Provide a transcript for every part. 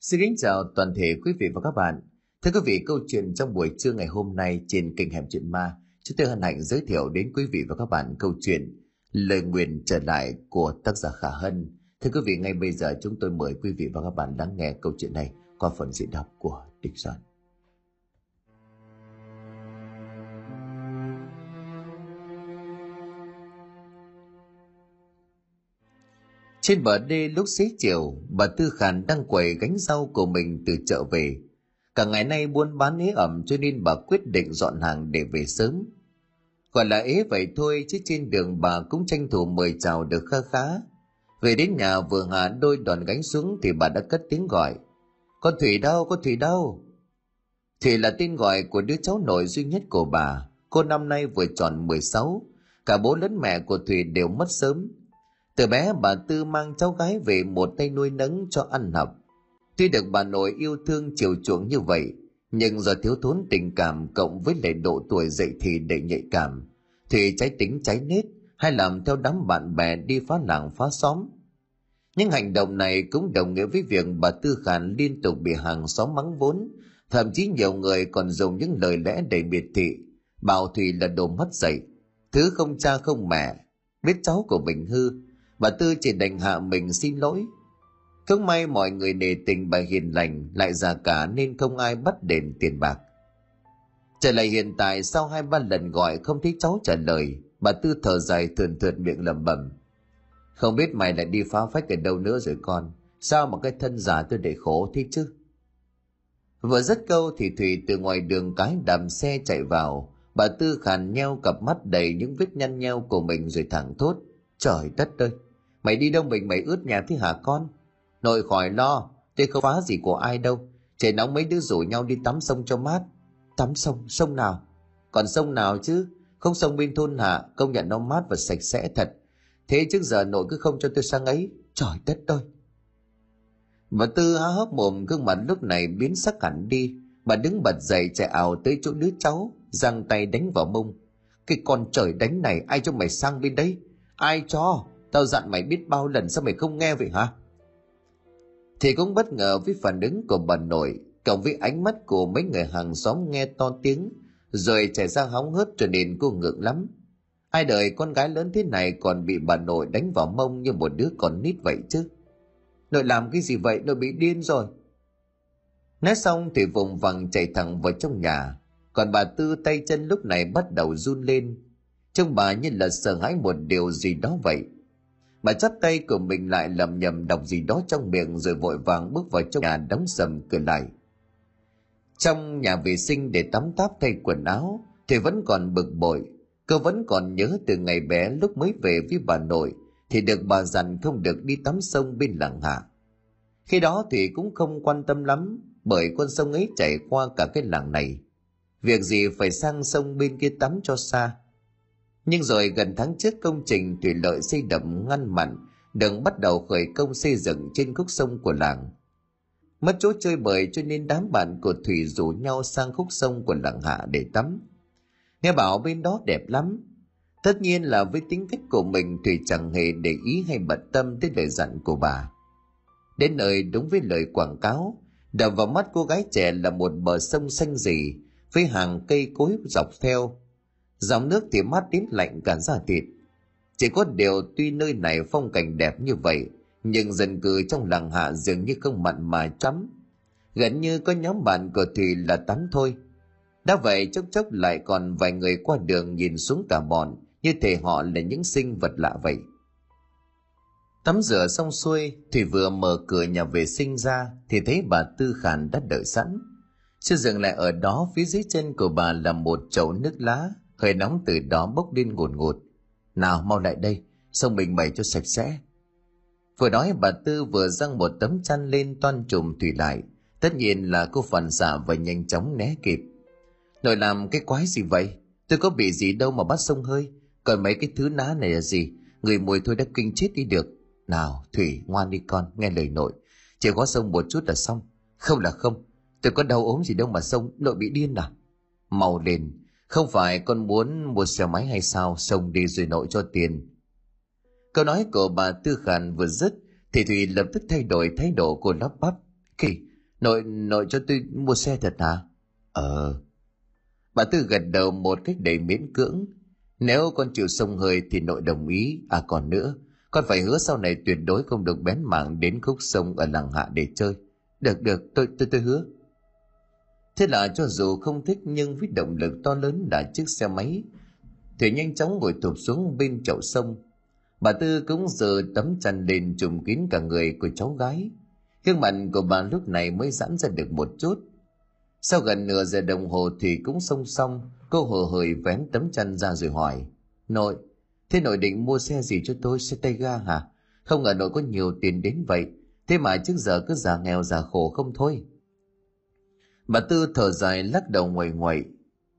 Xin kính chào toàn thể quý vị và các bạn. Thưa quý vị, câu chuyện trong buổi trưa ngày hôm nay trên kênh Hẻm Chuyện Ma, chúng tôi hân hạnh giới thiệu đến quý vị và các bạn câu chuyện Lời nguyện trở lại của tác giả Khả Hân. Thưa quý vị, ngay bây giờ chúng tôi mời quý vị và các bạn lắng nghe câu chuyện này qua phần diễn đọc của Địch Soạn. Trên bờ đê lúc xế chiều, bà Tư Khản đang quầy gánh rau của mình từ chợ về. Cả ngày nay buôn bán ế ẩm cho nên bà quyết định dọn hàng để về sớm. Gọi là ế vậy thôi chứ trên đường bà cũng tranh thủ mời chào được kha khá. Về đến nhà vừa hạ đôi đòn gánh xuống thì bà đã cất tiếng gọi. Con Thủy đâu, con Thủy đâu? Thủy là tên gọi của đứa cháu nội duy nhất của bà. Cô năm nay vừa tròn 16. Cả bố lẫn mẹ của Thủy đều mất sớm từ bé bà Tư mang cháu gái về một tay nuôi nấng cho ăn học. Tuy được bà nội yêu thương chiều chuộng như vậy, nhưng do thiếu thốn tình cảm cộng với lệ độ tuổi dậy thì để nhạy cảm, thì trái tính trái nết hay làm theo đám bạn bè đi phá làng phá xóm. Những hành động này cũng đồng nghĩa với việc bà Tư Khản liên tục bị hàng xóm mắng vốn, thậm chí nhiều người còn dùng những lời lẽ đầy biệt thị, bảo Thùy là đồ mất dạy, thứ không cha không mẹ, biết cháu của mình hư, bà Tư chỉ đành hạ mình xin lỗi. Không may mọi người nề tình bà hiền lành lại già cả nên không ai bắt đền tiền bạc. Trở lại hiện tại sau hai ba lần gọi không thấy cháu trả lời, bà Tư thở dài thườn thượt miệng lẩm bẩm. Không biết mày lại đi phá phách ở đâu nữa rồi con, sao mà cái thân già tôi để khổ thế chứ? Vừa dứt câu thì Thủy từ ngoài đường cái đầm xe chạy vào, bà Tư khàn nheo cặp mắt đầy những vết nhăn nheo của mình rồi thẳng thốt. Trời đất ơi, Mày đi đâu mình mày ướt nhà thế hả con? Nội khỏi lo, tôi không phá gì của ai đâu. Trời nóng mấy đứa rủ nhau đi tắm sông cho mát. Tắm sông, sông nào? Còn sông nào chứ? Không sông bên thôn hạ, công nhận nó mát và sạch sẽ thật. Thế trước giờ nội cứ không cho tôi sang ấy. Trời đất ơi! và Tư há hốc mồm gương mặt lúc này biến sắc hẳn đi. Bà đứng bật dậy chạy ảo tới chỗ đứa cháu, giang tay đánh vào mông. Cái con trời đánh này ai cho mày sang bên đấy? Ai cho? Tao dặn mày biết bao lần sao mày không nghe vậy hả? Thì cũng bất ngờ với phản ứng của bà nội, cộng với ánh mắt của mấy người hàng xóm nghe to tiếng, rồi chạy ra hóng hớt trở nên cô ngượng lắm. Ai đời con gái lớn thế này còn bị bà nội đánh vào mông như một đứa con nít vậy chứ? Nội làm cái gì vậy? Nội bị điên rồi. Nói xong thì vùng vằng chạy thẳng vào trong nhà, còn bà Tư tay chân lúc này bắt đầu run lên. Trông bà như là sợ hãi một điều gì đó vậy Bà chắp tay của mình lại lầm nhầm đọc gì đó trong miệng rồi vội vàng bước vào trong nhà đóng sầm cửa lại. Trong nhà vệ sinh để tắm táp thay quần áo thì vẫn còn bực bội. Cô vẫn còn nhớ từ ngày bé lúc mới về với bà nội thì được bà dặn không được đi tắm sông bên làng hạ. Khi đó thì cũng không quan tâm lắm bởi con sông ấy chảy qua cả cái làng này. Việc gì phải sang sông bên kia tắm cho xa nhưng rồi gần tháng trước công trình thủy lợi xây đập ngăn mặn đừng bắt đầu khởi công xây dựng trên khúc sông của làng. Mất chỗ chơi bời cho nên đám bạn của Thủy rủ nhau sang khúc sông của làng hạ để tắm. Nghe bảo bên đó đẹp lắm. Tất nhiên là với tính cách của mình Thủy chẳng hề để ý hay bận tâm tới lời dặn của bà. Đến nơi đúng với lời quảng cáo, đập vào mắt cô gái trẻ là một bờ sông xanh rì với hàng cây cối dọc theo dòng nước thì mát đến lạnh cả da thịt. Chỉ có điều tuy nơi này phong cảnh đẹp như vậy, nhưng dân cư trong làng hạ dường như không mặn mà chấm. Gần như có nhóm bạn của thùy là tắm thôi. Đã vậy chốc chốc lại còn vài người qua đường nhìn xuống cả bọn, như thể họ là những sinh vật lạ vậy. Tắm rửa xong xuôi, thùy vừa mở cửa nhà vệ sinh ra thì thấy bà tư khản đã đợi sẵn. Chưa dừng lại ở đó, phía dưới chân của bà là một chậu nước lá hơi nóng từ đó bốc lên ngột ngột. Nào, mau lại đây, xong mình bày cho sạch sẽ. Vừa nói, bà tư vừa răng một tấm chăn lên toan trùm thủy lại. Tất nhiên là cô phản xạ và nhanh chóng né kịp. Nội làm cái quái gì vậy? Tôi có bị gì đâu mà bắt sông hơi. Còn mấy cái thứ ná này là gì? Người mùi thôi đã kinh chết đi được. Nào, thủy, ngoan đi con, nghe lời nội. Chỉ có sông một chút là xong. Không là không. Tôi có đau ốm gì đâu mà sông, nội bị điên à? Mau lên không phải con muốn mua xe máy hay sao Xong đi rồi nội cho tiền Câu nói của bà Tư Khản vừa dứt Thì Thùy lập tức thay đổi thái độ của lắp bắp Kỳ Nội, nội cho tôi mua xe thật à? Ờ. Bà Tư gật đầu một cách đầy miễn cưỡng. Nếu con chịu sông hơi thì nội đồng ý. À còn nữa, con phải hứa sau này tuyệt đối không được bén mảng đến khúc sông ở làng hạ để chơi. Được, được, tôi, tôi, tôi hứa. Thế là cho dù không thích nhưng với động lực to lớn là chiếc xe máy, Thủy nhanh chóng ngồi thụp xuống bên chậu sông. Bà Tư cũng giờ tấm chăn lên trùm kín cả người của cháu gái. Gương mặt của bà lúc này mới giãn ra được một chút. Sau gần nửa giờ đồng hồ thì cũng song xong, cô hờ hời vén tấm chăn ra rồi hỏi. Nội, thế nội định mua xe gì cho tôi, xe tay ga hả? Không ngờ nội có nhiều tiền đến vậy, thế mà trước giờ cứ già nghèo già khổ không thôi. Bà Tư thở dài lắc đầu ngoài ngoài,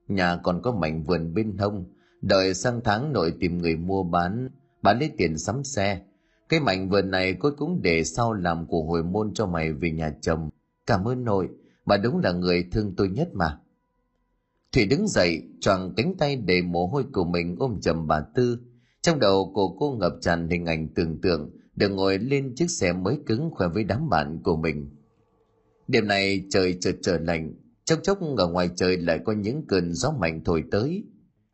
nhà còn có mảnh vườn bên hông, đợi sang tháng nội tìm người mua bán, bán lấy tiền sắm xe. Cái mảnh vườn này cô cũng để sau làm của hồi môn cho mày về nhà chồng. Cảm ơn nội, bà đúng là người thương tôi nhất mà. Thủy đứng dậy, choàng cánh tay để mồ hôi của mình ôm chầm bà Tư. Trong đầu của cô ngập tràn hình ảnh tưởng tượng được ngồi lên chiếc xe mới cứng khỏe với đám bạn của mình. Đêm này trời chợt trở lạnh, chốc chốc ở ngoài trời lại có những cơn gió mạnh thổi tới.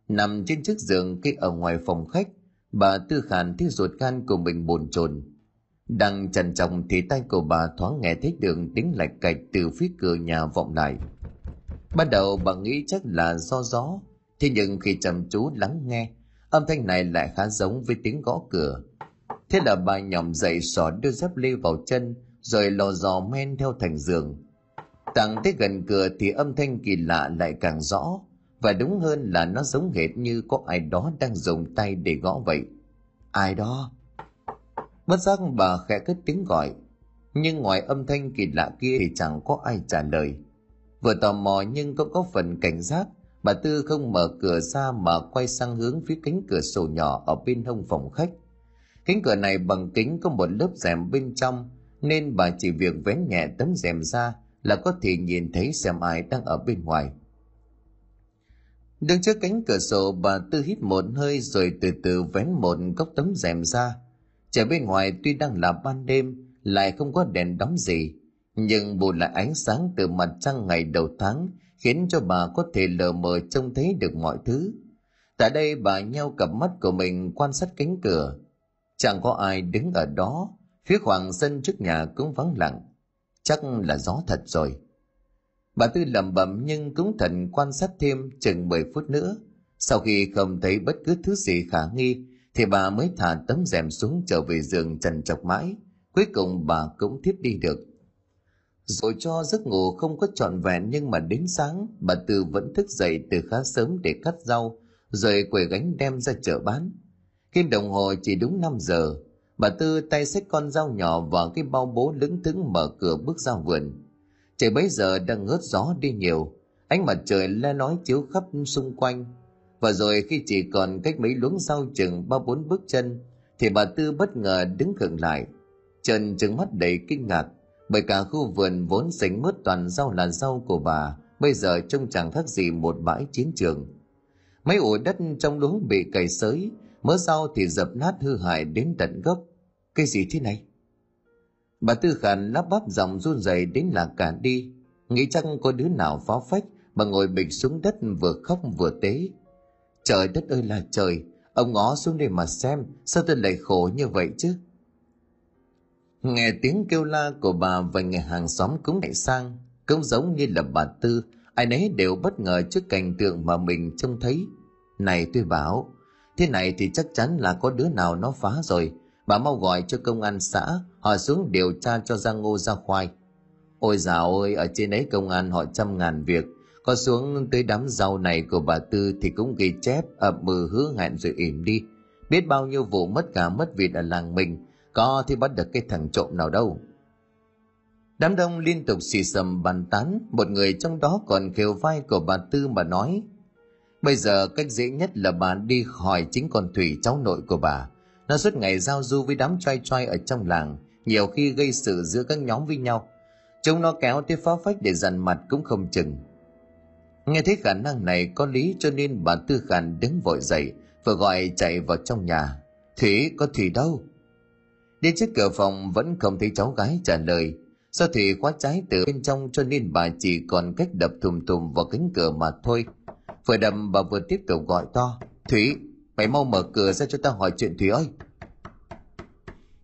Nằm trên chiếc giường kia ở ngoài phòng khách, bà Tư Khản thấy ruột gan của mình bồn chồn. Đang trần trọng thì tay của bà thoáng nghe thấy đường tiếng lạch cạch từ phía cửa nhà vọng lại. Ban đầu bà nghĩ chắc là do gió, thế nhưng khi chăm chú lắng nghe, âm thanh này lại khá giống với tiếng gõ cửa. Thế là bà nhòm dậy xỏ đưa dép lê vào chân, rồi lò dò men theo thành giường. Tặng tới gần cửa thì âm thanh kỳ lạ lại càng rõ, và đúng hơn là nó giống hệt như có ai đó đang dùng tay để gõ vậy. Ai đó? Bất giác bà khẽ cất tiếng gọi, nhưng ngoài âm thanh kỳ lạ kia thì chẳng có ai trả lời. Vừa tò mò nhưng cũng có phần cảnh giác, bà Tư không mở cửa ra mà quay sang hướng phía cánh cửa sổ nhỏ ở bên hông phòng khách. Cánh cửa này bằng kính có một lớp rèm bên trong, nên bà chỉ việc vén nhẹ tấm rèm ra là có thể nhìn thấy xem ai đang ở bên ngoài. Đứng trước cánh cửa sổ bà Tư hít một hơi rồi từ từ vén một góc tấm rèm ra. Trời bên ngoài tuy đang là ban đêm lại không có đèn đóm gì, nhưng bù lại ánh sáng từ mặt trăng ngày đầu tháng khiến cho bà có thể lờ mờ trông thấy được mọi thứ. Tại đây bà nheo cặp mắt của mình quan sát cánh cửa. Chẳng có ai đứng ở đó, phía khoảng sân trước nhà cũng vắng lặng. Chắc là gió thật rồi. Bà Tư lẩm bẩm nhưng cũng thần quan sát thêm chừng 10 phút nữa. Sau khi không thấy bất cứ thứ gì khả nghi, thì bà mới thả tấm rèm xuống trở về giường trần chọc mãi. Cuối cùng bà cũng thiếp đi được. Rồi cho giấc ngủ không có trọn vẹn nhưng mà đến sáng, bà Tư vẫn thức dậy từ khá sớm để cắt rau, rồi quầy gánh đem ra chợ bán. Kim đồng hồ chỉ đúng 5 giờ, bà Tư tay xách con dao nhỏ và cái bao bố lững thững mở cửa bước ra vườn Trời bấy giờ đang ngớt gió đi nhiều, ánh mặt trời le lói chiếu khắp xung quanh. Và rồi khi chỉ còn cách mấy luống rau chừng ba bốn bước chân, thì bà Tư bất ngờ đứng khựng lại. Trần trừng mắt đầy kinh ngạc, bởi cả khu vườn vốn sánh mướt toàn rau là rau của bà, bây giờ trông chẳng khác gì một bãi chiến trường. Mấy ổ đất trong luống bị cày sới, mớ rau thì dập nát hư hại đến tận gốc. Cái gì thế này? Bà Tư Khản lắp bắp giọng run rẩy đến là cả đi. Nghĩ chắc có đứa nào phá phách, bà ngồi bịch xuống đất vừa khóc vừa tế. Trời đất ơi là trời, ông ngó xuống đây mà xem, sao tôi lại khổ như vậy chứ? Nghe tiếng kêu la của bà và người hàng xóm cũng lại sang, cũng giống như là bà Tư, ai nấy đều bất ngờ trước cảnh tượng mà mình trông thấy. Này tôi bảo, thế này thì chắc chắn là có đứa nào nó phá rồi, bà mau gọi cho công an xã họ xuống điều tra cho ra ngô ra khoai. Ôi già ơi ở trên ấy công an họ trăm ngàn việc. Có xuống tới đám rau này của bà tư thì cũng ghi chép ập mừ hứa hẹn rồi ỉm đi. Biết bao nhiêu vụ mất cả mất vịt ở làng mình có thì bắt được cái thằng trộm nào đâu. Đám đông liên tục xì xầm bàn tán một người trong đó còn khều vai của bà tư mà nói bây giờ cách dễ nhất là bà đi hỏi chính con thủy cháu nội của bà nó suốt ngày giao du với đám trai trai ở trong làng, nhiều khi gây sự giữa các nhóm với nhau. Chúng nó kéo tới phá phách để dằn mặt cũng không chừng. Nghe thấy khả năng này có lý cho nên bà Tư Khản đứng vội dậy, vừa gọi chạy vào trong nhà. Thủy, có Thủy đâu? Đi trước cửa phòng vẫn không thấy cháu gái trả lời. Do Thủy khóa trái từ bên trong cho nên bà chỉ còn cách đập thùm thùm vào cánh cửa mà thôi. Vừa đầm bà vừa tiếp tục gọi to. Thủy, mày mau mở cửa ra cho tao hỏi chuyện Thủy ơi.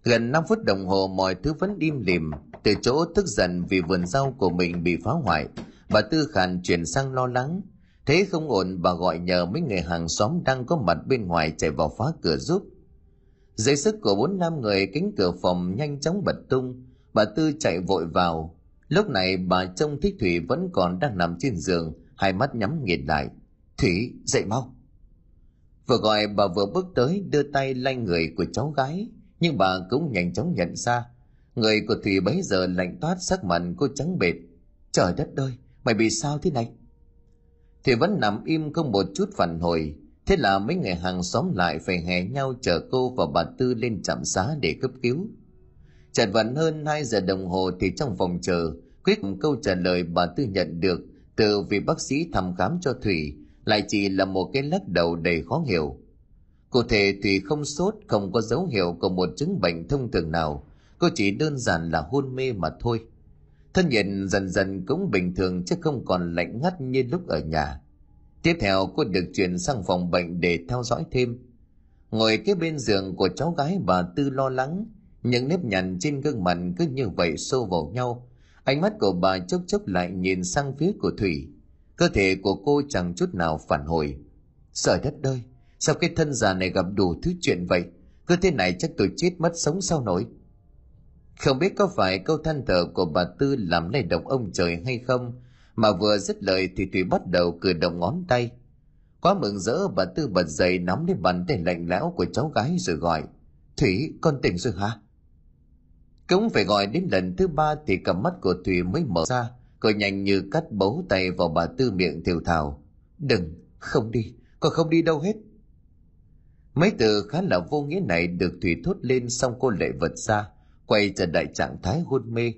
Gần 5 phút đồng hồ mọi thứ vẫn im lìm. Từ chỗ tức giận vì vườn rau của mình bị phá hoại, bà Tư khàn chuyển sang lo lắng. Thế không ổn bà gọi nhờ mấy người hàng xóm đang có mặt bên ngoài chạy vào phá cửa giúp. Dưới sức của bốn năm người cánh cửa phòng nhanh chóng bật tung, bà Tư chạy vội vào. Lúc này bà trông thích Thủy vẫn còn đang nằm trên giường, hai mắt nhắm nghiền lại. Thủy, dậy mau. Vừa gọi bà vừa bước tới đưa tay lanh người của cháu gái, nhưng bà cũng nhanh chóng nhận ra. Người của Thủy bấy giờ lạnh toát sắc mặt cô trắng bệt. Trời đất ơi, mày bị sao thế này? Thủy vẫn nằm im không một chút phản hồi, Thế là mấy người hàng xóm lại phải hè nhau chở cô và bà Tư lên trạm xá để cấp cứu. Chật vận hơn 2 giờ đồng hồ thì trong phòng chờ, quyết câu trả lời bà Tư nhận được từ vị bác sĩ thăm khám cho Thủy lại chỉ là một cái lắc đầu đầy khó hiểu. Cụ thể thì không sốt, không có dấu hiệu của một chứng bệnh thông thường nào, cô chỉ đơn giản là hôn mê mà thôi. Thân nhiệt dần dần cũng bình thường chứ không còn lạnh ngắt như lúc ở nhà. Tiếp theo cô được chuyển sang phòng bệnh để theo dõi thêm. Ngồi kế bên giường của cháu gái bà Tư lo lắng, những nếp nhăn trên gương mặt cứ như vậy xô vào nhau. Ánh mắt của bà chốc chốc lại nhìn sang phía của Thủy. Cơ thể của cô chẳng chút nào phản hồi. Trời đất ơi, sao cái thân già này gặp đủ thứ chuyện vậy? Cứ thế này chắc tôi chết mất sống sao nổi. Không biết có phải câu than thở của bà Tư làm lay động ông trời hay không, mà vừa dứt lời thì Thủy bắt đầu cử động ngón tay. Quá mừng rỡ bà Tư bật dậy nắm lấy bàn tay lạnh lẽo của cháu gái rồi gọi. Thủy, con tỉnh rồi hả? Cũng phải gọi đến lần thứ ba thì cặp mắt của Thủy mới mở ra. Cô nhanh như cắt bấu tay vào bà Tư miệng thiều thào. Đừng, không đi, con không đi đâu hết. Mấy từ khá là vô nghĩa này được Thủy thốt lên xong cô lại vật ra, quay trở lại trạng thái hôn mê.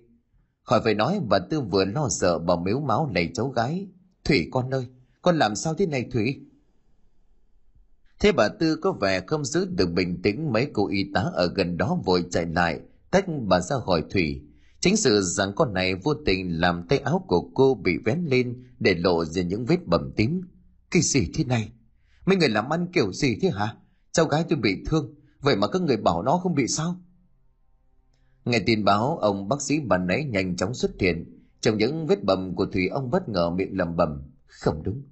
Khỏi phải nói bà Tư vừa lo sợ bà mếu máu lầy cháu gái. Thủy con ơi, con làm sao thế này Thủy? Thế bà Tư có vẻ không giữ được bình tĩnh mấy cô y tá ở gần đó vội chạy lại, tách bà ra khỏi Thủy. Chính sự rằng con này vô tình làm tay áo của cô bị vén lên để lộ ra những vết bầm tím. Cái gì thế này? Mấy người làm ăn kiểu gì thế hả? Cháu gái tôi bị thương, vậy mà các người bảo nó không bị sao? Nghe tin báo, ông bác sĩ bà nấy nhanh chóng xuất hiện. Trong những vết bầm của Thủy ông bất ngờ miệng lầm bầm. Không đúng.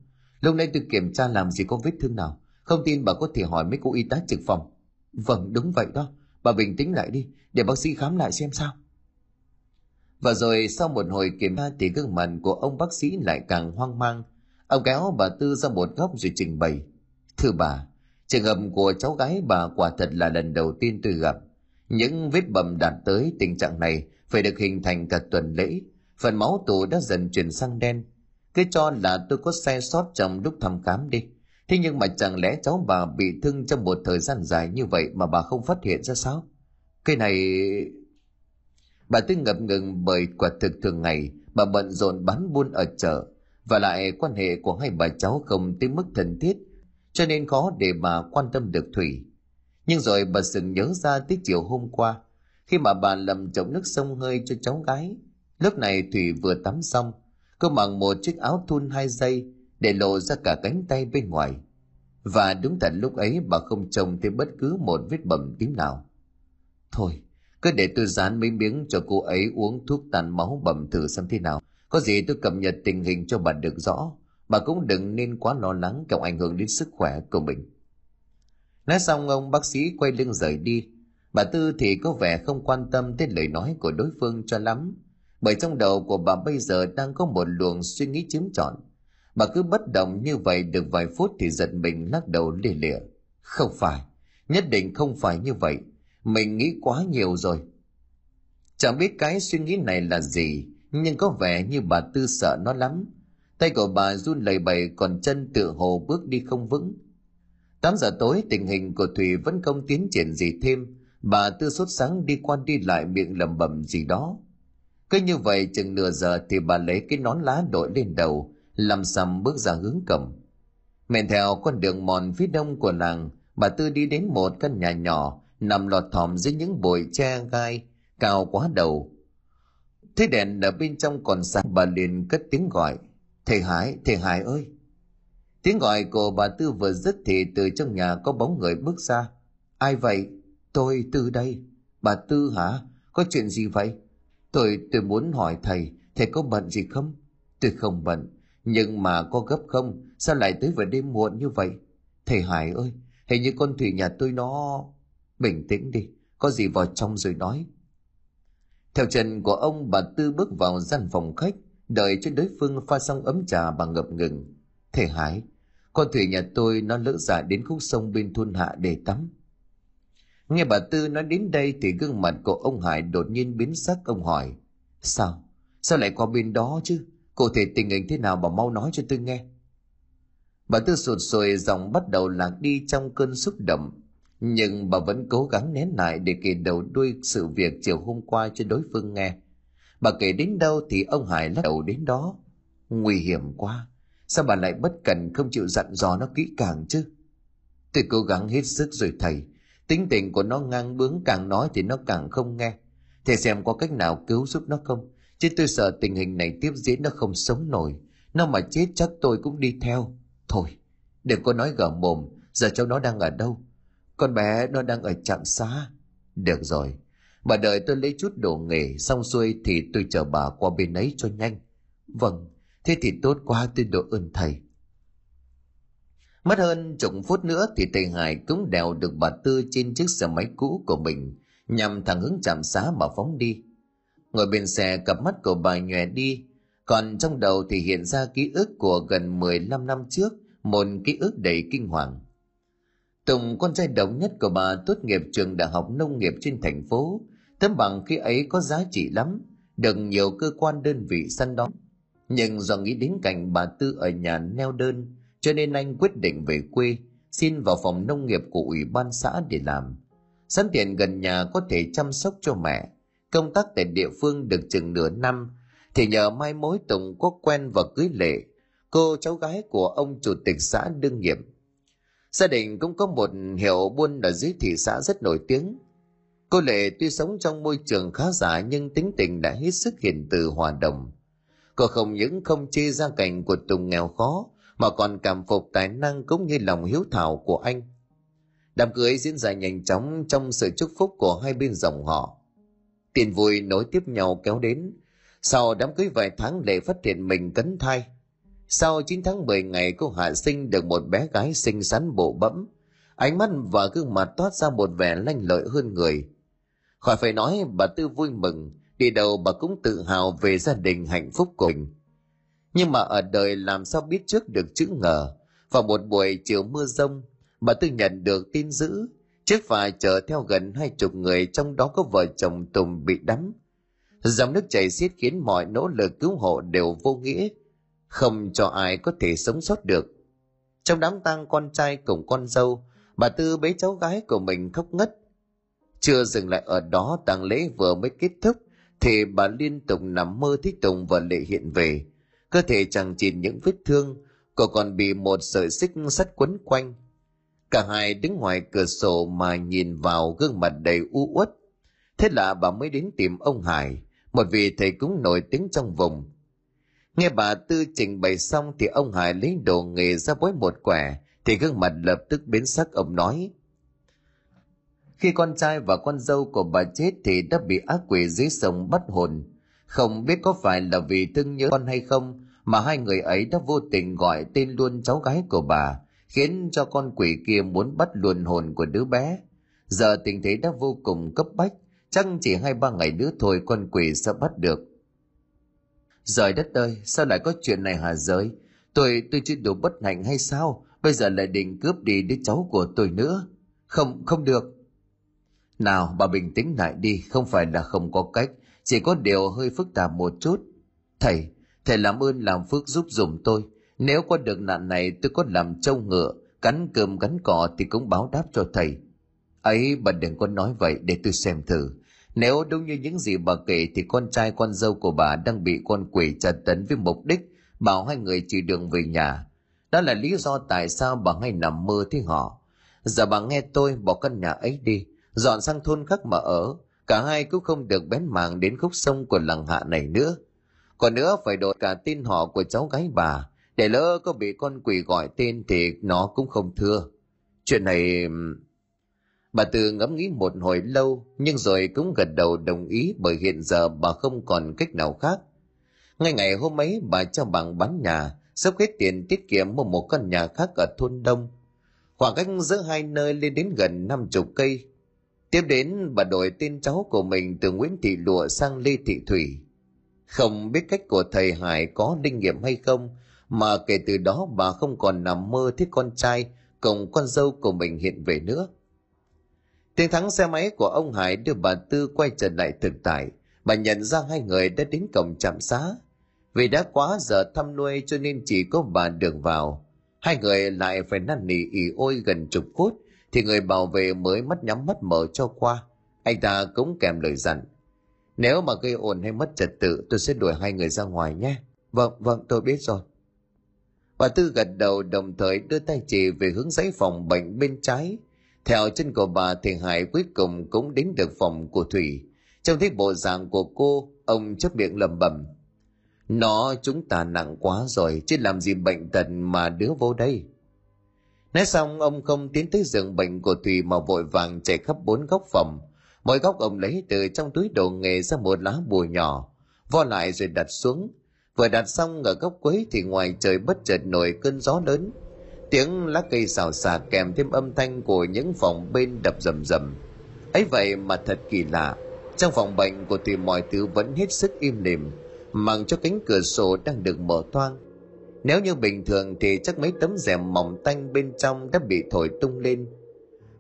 Lúc nãy tôi kiểm tra làm gì có vết thương nào. Không tin bà có thể hỏi mấy cô y tá trực phòng. Vâng, đúng vậy đó. Bà bình tĩnh lại đi, để bác sĩ khám lại xem sao. Và rồi sau một hồi kiểm tra thì gương mặt của ông bác sĩ lại càng hoang mang. Ông kéo bà Tư ra một góc rồi trình bày. Thưa bà, trường hợp của cháu gái bà quả thật là lần đầu tiên tôi gặp. Những vết bầm đạt tới tình trạng này phải được hình thành cả tuần lễ. Phần máu tù đã dần chuyển sang đen. Cứ cho là tôi có sai sót trong lúc thăm khám đi. Thế nhưng mà chẳng lẽ cháu bà bị thương trong một thời gian dài như vậy mà bà không phát hiện ra sao? Cái này... Bà tư ngập ngừng bởi quả thực thường ngày bà bận rộn bán buôn ở chợ và lại quan hệ của hai bà cháu không tới mức thân thiết cho nên khó để bà quan tâm được Thủy. Nhưng rồi bà sừng nhớ ra tới chiều hôm qua, khi mà bà lầm chậu nước sông hơi cho cháu gái. Lúc này Thủy vừa tắm xong, cô mặc một chiếc áo thun hai dây để lộ ra cả cánh tay bên ngoài. Và đúng thật lúc ấy bà không trông thấy bất cứ một vết bầm tím nào. Thôi, cứ để tôi dán mấy miếng cho cô ấy uống thuốc tàn máu bầm thử xem thế nào. Có gì tôi cập nhật tình hình cho bà được rõ. Bà cũng đừng nên quá lo lắng kẻo ảnh hưởng đến sức khỏe của mình. Nói xong ông bác sĩ quay lưng rời đi. Bà Tư thì có vẻ không quan tâm đến lời nói của đối phương cho lắm. Bởi trong đầu của bà bây giờ đang có một luồng suy nghĩ chiếm trọn. Bà cứ bất động như vậy được vài phút thì giật mình lắc đầu lìa lịa. Không phải, nhất định không phải như vậy. Mình nghĩ quá nhiều rồi. Chẳng biết cái suy nghĩ này là gì, nhưng có vẻ như bà Tư sợ nó lắm. Tay của bà run lẩy bẩy còn chân tự hồ bước đi không vững 8 giờ tối tình hình của Thủy vẫn không tiến triển gì thêm. Bà Tư sốt sáng đi qua đi lại miệng lẩm bẩm gì đó. Cứ như vậy chừng nửa giờ thì bà lấy cái nón lá đội lên đầu, làm sầm bước ra hướng cổng. Men theo con đường mòn phía đông của nàng, bà Tư đi đến một căn nhà nhỏ nằm lọt thỏm dưới những bụi tre gai cao quá đầu. Thế đèn ở bên trong còn sáng bà liền cất tiếng gọi. Thầy Hải, thầy Hải ơi! Tiếng gọi của bà Tư vừa dứt thì từ trong nhà có bóng người bước ra. Ai vậy? Tôi Tư đây. Bà Tư hả? Có chuyện gì vậy? Tôi tôi muốn hỏi thầy, thầy có bận gì không? Tôi không bận, nhưng mà có gấp không? Sao lại tới vào đêm muộn như vậy? Thầy Hải ơi, hình như con Thủy nhà tôi nó... Bình tĩnh đi, có gì vào trong rồi nói. Theo chân của ông bà Tư bước vào gian phòng khách, đợi cho đối phương pha xong ấm trà bằng ngập ngừng. Thể Hải, con Thủy nhà tôi nó lỡ dại đến khúc sông bên thôn hạ để tắm. Nghe bà Tư nói đến đây thì gương mặt của ông Hải đột nhiên biến sắc ông hỏi. Sao? Sao lại qua bên đó chứ? Cụ thể tình hình thế nào bà mau nói cho tôi nghe. Bà Tư sụt sùi giọng bắt đầu lạc đi trong cơn xúc động. Nhưng bà vẫn cố gắng nén lại để kể đầu đuôi sự việc chiều hôm qua cho đối phương nghe. Bà kể đến đâu thì ông Hải lắc đầu đến đó. Nguy hiểm quá. Sao bà lại bất cần không chịu dặn dò nó kỹ càng chứ? Tôi cố gắng hết sức rồi thầy. Tính tình của nó ngang bướng càng nói thì nó càng không nghe. Thầy xem có cách nào cứu giúp nó không? Chứ tôi sợ tình hình này tiếp diễn nó không sống nổi. Nó mà chết chắc tôi cũng đi theo. Thôi, đừng có nói gở mồm. Giờ cháu nó đang ở đâu? Con bé nó đang ở trạm xá. Được rồi. Bà đợi tôi lấy chút đồ nghề xong xuôi thì tôi chờ bà qua bên ấy cho nhanh. Vâng, thế thì tốt quá tôi độ ơn thầy. Mất hơn chục phút nữa thì thầy Hải cũng đèo được bà Tư trên chiếc xe máy cũ của mình nhằm thẳng hướng trạm xá mà phóng đi. Ngồi bên xe cặp mắt của bà nhòe đi, còn trong đầu thì hiện ra ký ức của gần 15 năm trước, một ký ức đầy kinh hoàng. Tùng, con trai độc nhất của bà tốt nghiệp trường đại học nông nghiệp trên thành phố, tấm bằng khi ấy có giá trị lắm, được nhiều cơ quan đơn vị săn đón. Nhưng do nghĩ đến cảnh bà Tư ở nhà neo đơn, cho nên anh quyết định về quê, xin vào phòng nông nghiệp của ủy ban xã để làm. Sẵn tiện gần nhà có thể chăm sóc cho mẹ. Công tác tại địa phương được chừng nửa năm, thì nhờ mai mối Tùng có quen và cưới lệ, cô cháu gái của ông chủ tịch xã đương nhiệm. Gia đình cũng có một hiệu buôn ở dưới thị xã rất nổi tiếng. Cô Lệ tuy sống trong môi trường khá giả nhưng tính tình đã hết sức hiền từ hòa đồng. Cô không những không chê gia cảnh của Tùng nghèo khó, mà còn cảm phục tài năng cũng như lòng hiếu thảo của anh. Đám cưới diễn ra nhanh chóng trong sự chúc phúc của hai bên dòng họ. Tiền vui nối tiếp nhau kéo đến. Sau đám cưới vài tháng, Lệ phát hiện mình cấn thai. Sau 9 tháng 10 ngày cô hạ sinh được một bé gái xinh xắn bộ bẫm. Ánh mắt và gương mặt toát ra một vẻ lanh lợi hơn người. Khỏi phải nói bà Tư vui mừng, đi đầu bà cũng tự hào về gia đình hạnh phúc của mình. Nhưng mà ở đời làm sao biết trước được chữ ngờ. Vào một buổi chiều mưa rông, bà Tư nhận được tin dữ. Chiếc phà chở theo gần hai chục người trong đó có vợ chồng Tùng bị đắm. Dòng nước chảy xiết khiến mọi nỗ lực cứu hộ đều vô nghĩa, không cho ai có thể sống sót được. Trong đám tang con trai cùng con dâu, bà Tư bế cháu gái của mình khóc ngất. Chưa dừng lại ở đó tang lễ vừa mới kết thúc, thì bà liên tục nằm mơ thích Tùng và Lệ hiện về. Cơ thể chẳng chỉ những vết thương, cô còn bị một sợi xích sắt quấn quanh. Cả hai đứng ngoài cửa sổ mà nhìn vào gương mặt đầy u uất. Thế là bà mới đến tìm ông Hải, một vị thầy cúng nổi tiếng trong vùng. Nghe bà Tư trình bày xong thì ông Hải lấy đồ nghề ra bói một quẻ, thì gương mặt lập tức biến sắc ông nói. Khi con trai và con dâu của bà chết thì đã bị ác quỷ dưới sông bắt hồn. Không biết có phải là vì thương nhớ con hay không mà hai người ấy đã vô tình gọi tên luôn cháu gái của bà, khiến cho con quỷ kia muốn bắt luôn hồn của đứa bé. Giờ tình thế đã vô cùng cấp bách, chắc chỉ hai ba ngày nữa thôi con quỷ sẽ bắt được giời đất ơi, sao lại có chuyện này hả giới? Tôi, tôi chưa đủ bất hạnh hay sao? Bây giờ lại định cướp đi đứa cháu của tôi nữa. Không, không được. Nào, bà bình tĩnh lại đi, không phải là không có cách, chỉ có điều hơi phức tạp một chút. Thầy, thầy làm ơn làm phước giúp dùm tôi. Nếu có được nạn này tôi có làm trâu ngựa, cắn cơm gắn cỏ thì cũng báo đáp cho thầy. Ấy, bà đừng có nói vậy để tôi xem thử. Nếu đúng như những gì bà kể thì con trai con dâu của bà đang bị con quỷ tra tấn với mục đích bảo hai người chỉ đường về nhà. Đó là lý do tại sao bà hay nằm mơ thế họ. Giờ bà nghe tôi bỏ căn nhà ấy đi, dọn sang thôn khác mà ở. cả hai cũng không được bén mảng đến khúc sông của làng hạ này nữa còn nữa phải đổi cả tên họ của cháu gái bà để lỡ có bị con quỷ gọi tên thì nó cũng không thưa chuyện này bà tư ngẫm nghĩ một hồi lâu, nhưng rồi cũng gật đầu đồng ý bởi hiện giờ bà không còn cách nào khác. Ngay ngày hôm ấy, bà cho bằng bán nhà, sắp hết tiền tiết kiệm mua một căn nhà khác ở thôn đông. Khoảng cách giữa hai nơi lên đến gần năm chục cây. Tiếp đến, bà đổi tên cháu của mình từ nguyễn thị lụa sang lê thị thủy. Không biết cách của thầy hải có linh nghiệm hay không, mà kể từ đó bà không còn nằm mơ thấy con trai cùng con dâu của mình hiện về nữa tiếng thắng xe máy của ông hải đưa bà tư quay trở lại thực tại. Bà nhận ra hai người đã đến cổng trạm xá. Vì đã quá giờ thăm nuôi cho nên chỉ có bà đường vào. Hai người lại phải năn nỉ ỉ ôi gần chục phút thì người bảo vệ mới mắt nhắm mắt mở cho qua. Anh ta cũng kèm lời dặn. Nếu mà gây ồn hay mất trật tự, tôi sẽ đuổi hai người ra ngoài nhé. Vâng vâng tôi biết rồi. Bà tư gật đầu đồng thời đưa tay chỉ về hướng giấy phòng bệnh bên trái theo chân của bà thì hải cuối cùng cũng đến được phòng của thủy. Trong thấy bộ dạng của cô, ông chấp miệng lầm bầm nó chúng ta nặng quá rồi, chứ làm gì bệnh tật mà đứa vô đây? Nói xong, ông không tiến tới giường bệnh của thùy mà vội vàng chạy khắp bốn góc phòng. Mỗi góc ông lấy từ trong túi đồ nghề ra một lá bùa nhỏ, vo lại rồi đặt xuống. Vừa đặt xong, ở góc quấy thì ngoài trời bất chợt nổi cơn gió lớn tiếng lá cây xào xạc kèm thêm âm thanh của những phòng bên đập rầm rầm. Ấy vậy mà thật kỳ lạ, trong phòng bệnh của thì mọi thứ vẫn hết sức im lìm mặc cho cánh cửa sổ đang được mở toang. Nếu như bình thường thì chắc mấy tấm rèm mỏng tanh bên trong đã bị thổi tung lên.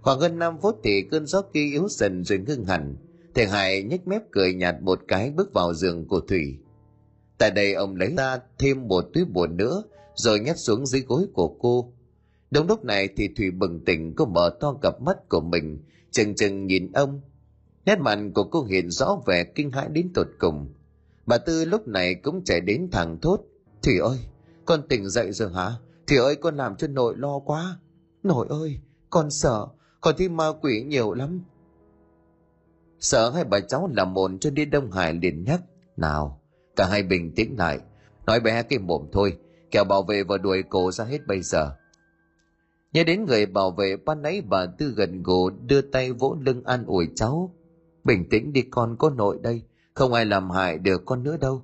Khoảng hơn năm phút thì cơn gió kia yếu dần rồi ngưng hẳn, thầy hải nhếch mép cười nhạt một cái bước vào giường của thủy. Tại đây ông lấy ra thêm một túi buồn nữa, rồi nhét xuống dưới gối của cô đúng lúc này thì thủy bừng tỉnh cô mở to cặp mắt của mình chừng chừng nhìn ông nét mặt của cô hiện rõ vẻ kinh hãi đến tột cùng Bà Tư lúc này cũng chạy đến thẳng thốt. Thủy ơi, con tỉnh dậy rồi hả? Thủy ơi, con làm cho nội lo quá. Nội ơi, con sợ, con thi ma quỷ nhiều lắm. Sợ hai bà cháu làm mồn cho đi Đông Hải liền nhắc. Nào, cả hai bình tĩnh lại. Nói bé cái mồm thôi, kẻo bảo vệ và đuổi cổ ra hết bây giờ. Nhớ đến người bảo vệ ban nãy bà Tư gần gù đưa tay vỗ lưng an ủi cháu. Bình tĩnh đi con có nội đây, không ai làm hại được con nữa đâu.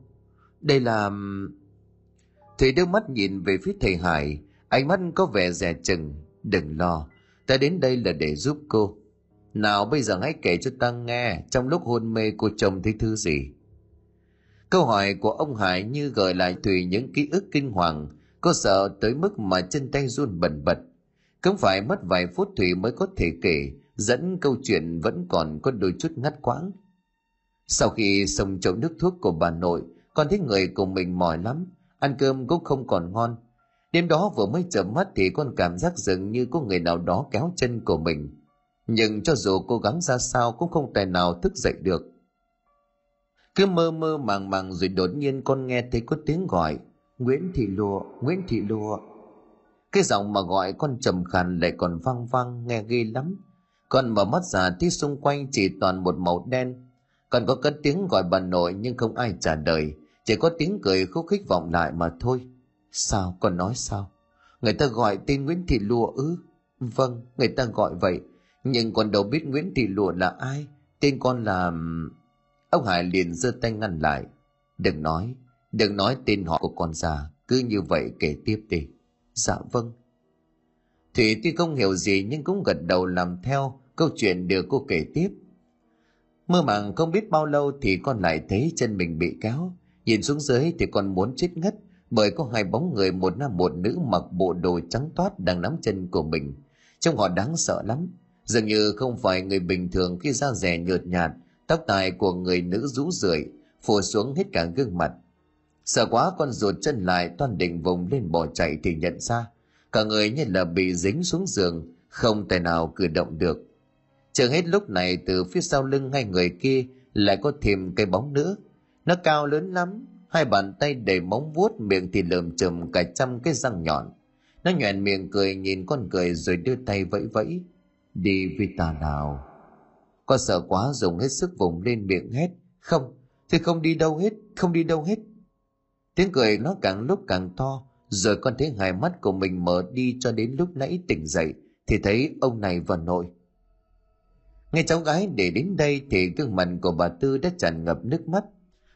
Đây là thủy đưa mắt nhìn về phía thầy hải. Ánh mắt có vẻ dè chừng. Đừng lo ta đến đây là để giúp cô. Nào bây giờ hãy kể cho ta nghe trong lúc hôn mê cô chồng thấy thứ gì. Câu hỏi của ông hải như gợi lại Thủy những ký ức kinh hoàng. Cô sợ tới mức mà chân tay run bần bật cũng phải mất vài phút thủy mới có thể kể dẫn câu chuyện vẫn còn có đôi chút ngắt quãng sau khi xong chậu nước thuốc của bà nội, con thấy người của mình mỏi lắm, ăn cơm cũng không còn ngon. Đêm đó vừa mới chợp mắt thì con cảm giác dường như có người nào đó kéo chân của mình. Nhưng cho dù cố gắng ra sao cũng không tài nào thức dậy được. Cứ mơ mơ màng màng rồi đột nhiên con nghe thấy có tiếng gọi. Nguyễn Thị Lụa, Nguyễn Thị Lụa. Cái giọng mà gọi con trầm khàn lại còn vang vang, nghe ghê lắm. Con mở mắt ra thấy xung quanh chỉ toàn một màu đen. Còn có cất tiếng gọi bà nội nhưng không ai trả lời. Chỉ có tiếng cười khúc khích vọng lại mà thôi. Sao? Con nói sao? Người ta gọi tên nguyễn thị lụa ư? Vâng người ta gọi vậy. Nhưng con đâu biết nguyễn thị lụa là ai? Tên con là ông hải liền giơ tay ngăn lại. Đừng nói đừng nói tên họ của con già. Cứ như vậy kể tiếp đi dạ vâng thủy tuy không hiểu gì nhưng cũng gật đầu làm theo câu chuyện được cô kể tiếp Mơ màng không biết bao lâu thì con lại thấy chân mình bị kéo. Nhìn xuống dưới thì con muốn chết ngất bởi có hai bóng người một nam một nữ mặc bộ đồ trắng toát đang nắm chân của mình. Trông họ đáng sợ lắm. Dường như không phải người bình thường khi da rẻ nhợt nhạt, tóc tài của người nữ rũ rượi, phủ xuống hết cả gương mặt. Sợ quá con ruột chân lại toàn định vùng lên bỏ chạy thì nhận ra. Cả người như là bị dính xuống giường, không tài nào cử động được Chờ hết lúc này từ phía sau lưng ngay người kia lại có thêm cây bóng nữa. Nó cao lớn lắm, hai bàn tay đầy móng vuốt miệng thì lượm chùm cả trăm cái răng nhọn. Nó nhoẻn miệng cười nhìn con cười rồi đưa tay vẫy vẫy. Đi với ta nào. Con sợ quá dùng hết sức vùng lên miệng hét. Không, thì không đi đâu hết, không đi đâu hết. Tiếng cười nó càng lúc càng to, rồi con thấy hai mắt của mình mở đi cho đến lúc nãy tỉnh dậy, thì thấy ông này và nội. Nghe cháu gái để đến đây thì gương mặt của bà Tư đã tràn ngập nước mắt.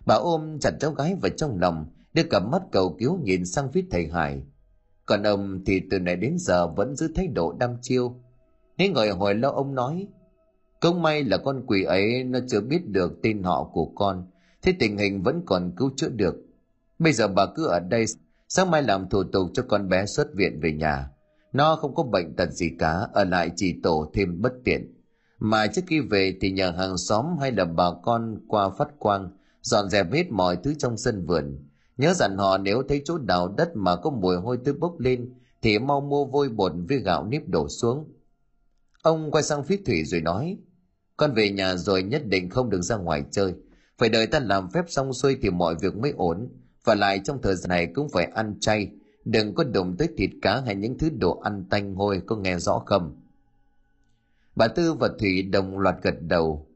Bà ôm chặt cháu gái vào trong lòng, đưa cặp mắt cầu cứu nhìn sang phía thầy Hải. Còn ông thì từ nãy đến giờ vẫn giữ thái độ đăm chiêu. Nên ngồi hồi lâu ông nói, công may là con quỷ ấy nó chưa biết được tên họ của con, thế tình hình vẫn còn cứu chữa được. Bây giờ bà cứ ở đây, sáng mai làm thủ tục cho con bé xuất viện về nhà. Nó không có bệnh tật gì cả, ở lại chỉ tổ thêm bất tiện. Mà trước khi về thì nhờ hàng xóm hay là bà con qua phát quang, dọn dẹp hết mọi thứ trong sân vườn. Nhớ dặn họ nếu thấy chỗ đào đất mà có mùi hôi tươi bốc lên, thì mau mua vôi bột với gạo nếp đổ xuống. Ông quay sang phía Thủy rồi nói, con về nhà rồi nhất định không được ra ngoài chơi. Phải đợi ta làm phép xong xuôi thì mọi việc mới ổn. Và lại trong thời gian này cũng phải ăn chay. Đừng có đụng tới thịt cá hay những thứ đồ ăn tanh hôi có nghe rõ không? Bà Tư và Thủy đồng loạt gật đầu.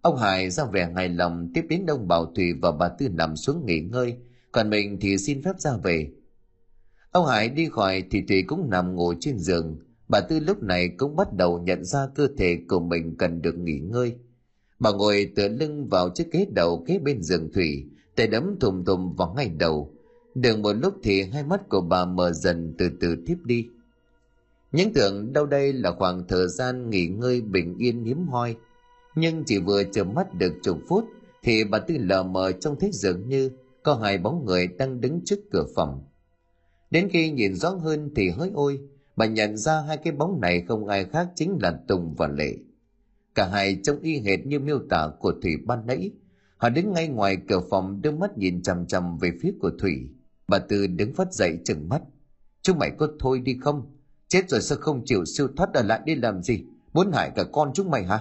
Ông Hải ra vẻ hài lòng tiếp đến đông Bảo Thủy và bà Tư nằm xuống nghỉ ngơi, còn mình thì xin phép ra về. Ông Hải đi khỏi thì Thủy cũng nằm ngồi trên giường, bà Tư lúc này cũng bắt đầu nhận ra cơ thể của mình cần được nghỉ ngơi. Bà ngồi tựa lưng vào chiếc ghế đầu kế bên giường Thủy, tay đấm thùm thùm vào ngay đầu. Được một lúc thì hai mắt của bà mở dần từ từ thiếp đi. Những tưởng đâu đây là khoảng thời gian nghỉ ngơi bình yên hiếm hoi. Nhưng chỉ vừa chợp mắt được chục phút thì bà Tư lờ mờ trông thấy dường như có hai bóng người đang đứng trước cửa phòng. Đến khi nhìn rõ hơn thì hỡi ôi, bà nhận ra hai cái bóng này không ai khác chính là Tùng và Lệ. Cả hai trông y hệt như miêu tả của Thủy ban nãy. Họ đứng ngay ngoài cửa phòng đưa mắt nhìn chằm chằm về phía của Thủy. Bà Tư đứng phát dậy chừng mắt. Chúng mày có thôi đi không? Chết rồi sao không chịu siêu thoát ở lại đi làm gì? Muốn hại cả con chúng mày hả?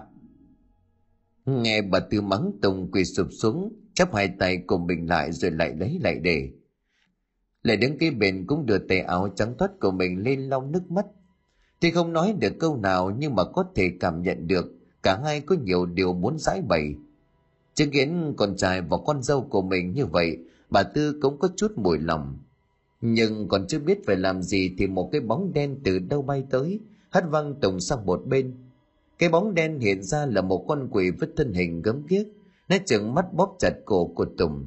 Nghe bà Tư mắng Tùng quỳ sụp xuống, chắp hai tay cùng mình lại rồi lại lấy lại để. Lại đứng kia bên cũng đưa tay áo trắng thoát của mình lên lau nước mắt. Thì không nói được câu nào nhưng mà có thể cảm nhận được cả hai có nhiều điều muốn giải bày. Chứng kiến con trai và con dâu của mình như vậy, bà Tư cũng có chút mùi lòng. Nhưng còn chưa biết phải làm gì thì một cái bóng đen từ đâu bay tới, hất văng Tùng sang một bên. Cái bóng đen hiện ra là một con quỷ với thân hình gấm ghiếc, nó chừng mắt bóp chặt cổ của Tùng.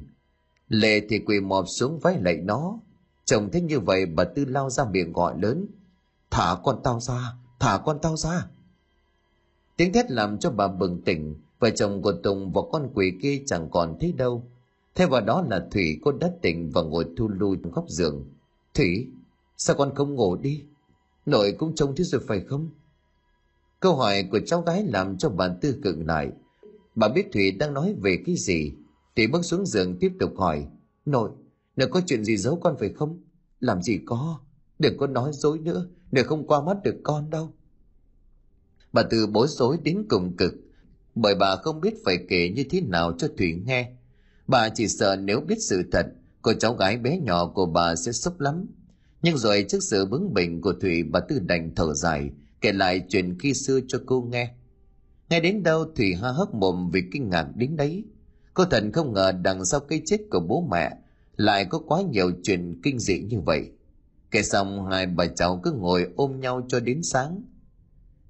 Lệ thì quỳ mọp xuống vái lạy nó. Chồng thấy như vậy bà Tư lao ra miệng gọi lớn. Thả con tao ra, thả con tao ra. Tiếng thét làm cho bà bừng tỉnh, vợ chồng của Tùng và con quỷ kia chẳng còn thấy đâu. Thay vào đó là Thủy cô đất tỉnh và ngồi thu lui trong góc giường. Thủy, sao con không ngủ đi? Nội cũng trông thế rồi phải không? Câu hỏi của cháu gái làm cho bà Tư cựng lại. Bà biết Thủy đang nói về cái gì. Thủy bước xuống giường tiếp tục hỏi. Nội, nội có chuyện gì giấu con phải không? Làm gì có, đừng có nói dối nữa, để không qua mắt được con đâu. Bà Tư bối rối đến cùng cực, bởi bà không biết phải kể như thế nào cho Thủy nghe. Bà chỉ sợ nếu biết sự thật, cô cháu gái bé nhỏ của bà sẽ sốc lắm. Nhưng rồi trước sự bướng bỉnh của Thủy bà Tư đành thở dài, kể lại chuyện khi xưa cho cô nghe. Nghe đến đâu Thủy ha hốc mồm vì kinh ngạc đến đấy. Cô thần không ngờ đằng sau cái chết của bố mẹ lại có quá nhiều chuyện kinh dị như vậy. Kể xong hai bà cháu cứ ngồi ôm nhau cho đến sáng.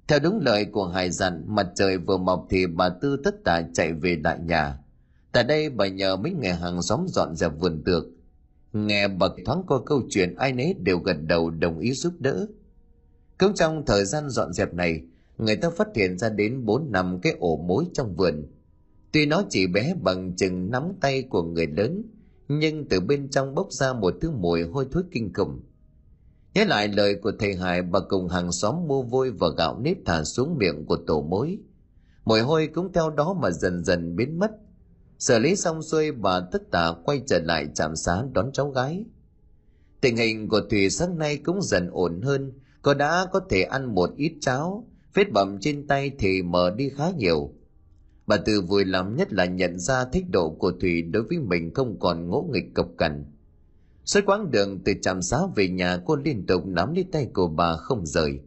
Theo đúng lời của Hải dặn, mặt trời vừa mọc thì bà Tư tất tả chạy về đại nhà. Tại đây bà nhờ mấy người hàng xóm dọn dẹp vườn tược. Nghe bậc thoáng qua câu chuyện ai nấy đều gật đầu đồng ý giúp đỡ. Cũng trong thời gian dọn dẹp này, người ta phát hiện ra đến bốn năm cái ổ mối trong vườn. Tuy nó chỉ bé bằng chừng nắm tay của người lớn, nhưng từ bên trong bốc ra một thứ mùi hôi thối kinh khủng. Nhớ lại lời của thầy Hải bà cùng hàng xóm mua vôi và gạo nếp thả xuống miệng của tổ mối. Mùi hôi cũng theo đó mà dần dần biến mất. Xử lý xong xuôi bà tất tả quay trở lại trạm xá đón cháu gái. Tình hình của Thùy sáng nay cũng dần ổn hơn, cô đã có thể ăn một ít cháo, vết bầm trên tay thì mở đi khá nhiều. Bà Từ vui lắm nhất là nhận ra thích độ của Thủy đối với mình không còn ngỗ nghịch cộc cằn. Suốt quãng đường từ trạm xá về nhà cô liên tục nắm lấy tay của bà không rời.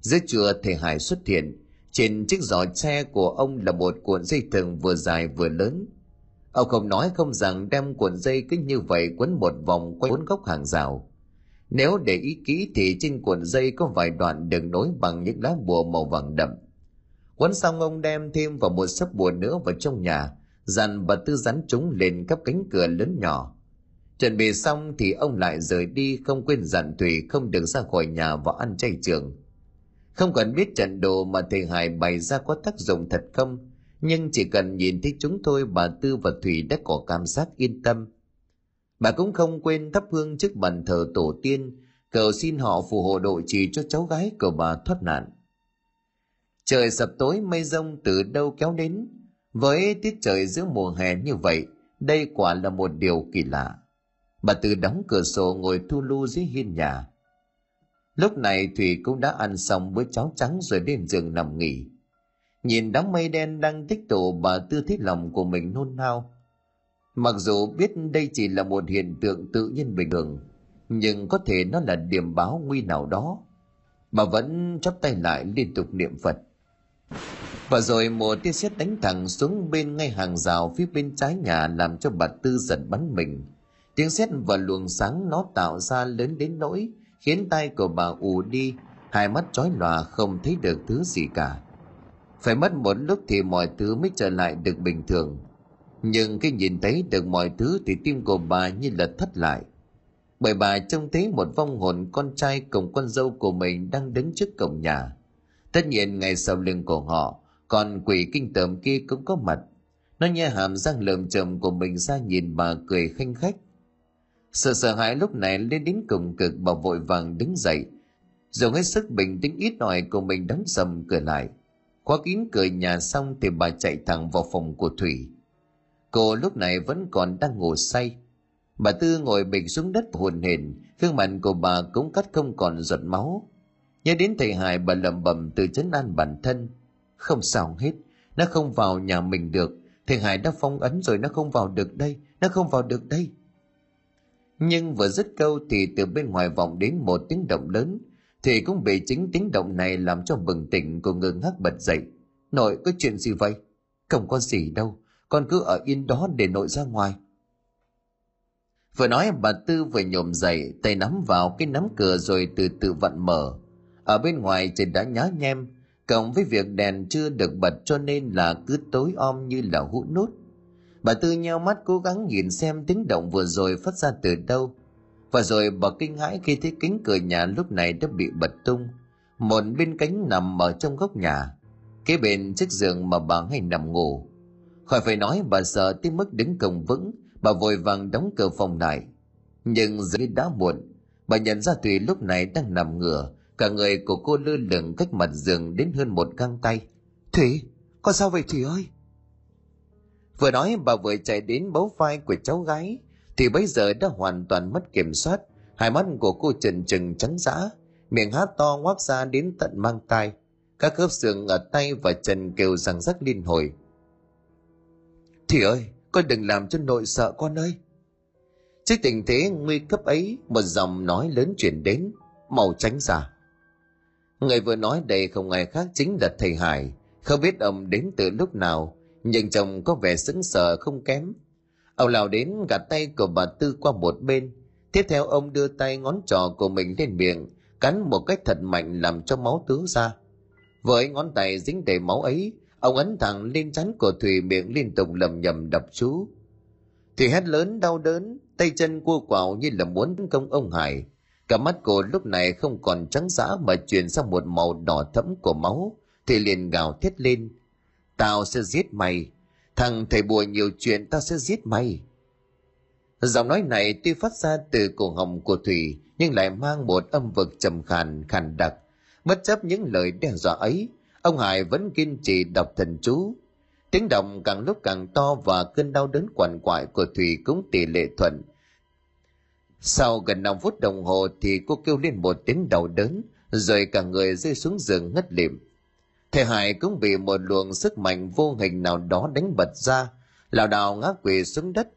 Giữa trưa thầy Hải xuất hiện, trên chiếc giỏ tre của ông là một cuộn dây thừng vừa dài vừa lớn. Ông không nói không rằng đem cuộn dây cứ như vậy quấn một vòng quanh bốn góc hàng rào. Nếu để ý kỹ thì trên cuộn dây có vài đoạn được nối bằng những lá bùa màu vàng đậm. Quấn xong ông đem thêm vào một sấp bùa nữa vào trong nhà dàn bà tư rắn chúng lên các cánh cửa lớn nhỏ chuẩn bị xong thì ông lại rời đi, không quên dặn thủy không được ra khỏi nhà và ăn chay trường. Không cần biết trận đồ mà thầy hải bày ra có tác dụng thật không, nhưng chỉ cần nhìn thấy chúng tôi bà tư và thủy đã có cảm giác yên tâm. Bà cũng không quên thắp hương trước bàn thờ tổ tiên, cầu xin họ phù hộ độ trì cho cháu gái của bà thoát nạn. Trời sập tối, mây rông từ đâu kéo đến? Với tiết trời giữa mùa hè như vậy, đây quả là một điều kỳ lạ bà tư đóng cửa sổ ngồi thu lu dưới hiên nhà. Lúc này thủy cũng đã ăn xong bữa cháo trắng rồi lên giường nằm nghỉ. Nhìn đám mây đen đang tích tụ, bà tư thấy lòng của mình nôn nao. Mặc dù biết đây chỉ là một hiện tượng tự nhiên bình thường, nhưng có thể nó là điểm báo nguy nào đó. Bà vẫn chắp tay lại liên tục niệm phật. Và rồi một tia sét đánh thẳng xuống bên ngay hàng rào phía bên trái nhà làm cho bà tư giật bắn mình tiếng sét và luồng sáng nó tạo ra lớn đến nỗi khiến tay của bà ù đi. Hai mắt chói lòa không thấy được thứ gì cả. Phải mất một lúc thì mọi thứ mới trở lại được bình thường. Nhưng khi nhìn thấy được mọi thứ thì tim của bà như là thất lại. Bởi bà trông thấy một vong hồn con trai cùng con dâu của mình đang đứng trước cổng nhà. Tất nhiên ngay sau lưng của họ, còn quỷ kinh tởm kia cũng có mặt. Nó nhe hàm răng lợm chầm của mình ra nhìn bà cười khanh khách sợ sợ hãi lúc này lên đến cùng cực bà vội vàng đứng dậy. Dùng hết sức bình tĩnh, ít ỏi của mình đóng sầm cửa lại. Khóa kín cửa nhà xong thì bà chạy thẳng vào phòng của thủy. Cô lúc này vẫn còn đang ngủ say. Bà tư ngồi bịch xuống đất hồn hển, gương mặt của bà cũng cắt không còn giọt máu. Nhớ đến thầy hải, bà lẩm bẩm từ chấn an bản thân. Không sao hết, nó không vào nhà mình được. Thầy hải đã phong ấn rồi, nó không vào được đây, nó không vào được đây nhưng vừa dứt câu thì từ bên ngoài vọng đến một tiếng động lớn, thì cũng bị chính tiếng động này làm cho bừng tỉnh cô ngơ ngác bật dậy. Nội, có chuyện gì vậy? Không có gì đâu, con cứ ở yên đó để nội ra ngoài. Vừa nói, bà tư vừa nhổm dậy, tay nắm vào cái nắm cửa rồi từ từ vặn mở. Ở bên ngoài trời đã nhá nhem, cộng với việc đèn chưa được bật cho nên là cứ tối om như là hũ nút bà tư nheo mắt cố gắng nhìn xem tiếng động vừa rồi phát ra từ đâu. Và rồi bà kinh hãi khi thấy kính cửa nhà lúc này đã bị bật tung. Một bên cánh nằm ở trong góc nhà, kế bên chiếc giường mà bà hay nằm ngủ. Khỏi phải nói bà sợ tới mức đứng cổng vững, bà vội vàng đóng cửa phòng lại. Nhưng giờ đã muộn, bà nhận ra thùy lúc này đang nằm ngửa, cả người của cô lơ lửng cách mặt giường đến hơn một găng tay. Thủy con sao vậy thủy ơi? Vừa nói bà vừa chạy đến bấu vai của cháu gái, thì bây giờ đã hoàn toàn mất kiểm soát. Hai mắt của cô trần trừng trắng dã, miệng hát to ngoác ra đến tận mang tai. Các khớp xương ở tay và chân kêu răng rắc liên hồi. Thì ơi, con đừng làm cho nội sợ con ơi. Trước tình thế nguy cấp ấy, một dòng nói lớn chuyển đến màu tránh ra. Người vừa nói đây không ai khác chính là thầy hải. Không biết ông đến từ lúc nào nhưng chồng có vẻ sững sờ không kém. Ông lao đến gạt tay của bà tư qua một bên. Tiếp theo ông đưa tay ngón trỏ của mình lên miệng, cắn một cách thật mạnh làm cho máu tứ ra. Với ngón tay dính đầy máu ấy, ông ấn thẳng lên chắn của thùy miệng liên tục lầm nhầm đập chú. Thùy hét lớn đau đớn, tay chân cua quào như là muốn tấn công ông hải. Cả mắt cô lúc này không còn trắng dã mà chuyển sang một màu đỏ thẫm của máu, thì liền gào thét lên tao sẽ giết mày. Thằng thầy bùa nhiều chuyện tao sẽ giết mày. Giọng nói này tuy phát ra từ cổ họng của thủy, nhưng lại mang một âm vực trầm khàn khàn đặc. Bất chấp những lời đe dọa ấy, ông hải vẫn kiên trì đọc thần chú. Tiếng động càng lúc càng to và cơn đau đớn quằn quại của thủy cũng tỷ lệ thuận. Sau gần 5 phút đồng hồ thì cô kêu lên một tiếng đau đớn, rồi cả người rơi xuống giường ngất lịm thầy hải cũng bị một luồng sức mạnh vô hình nào đó đánh bật ra lảo đảo ngã quỵ xuống đất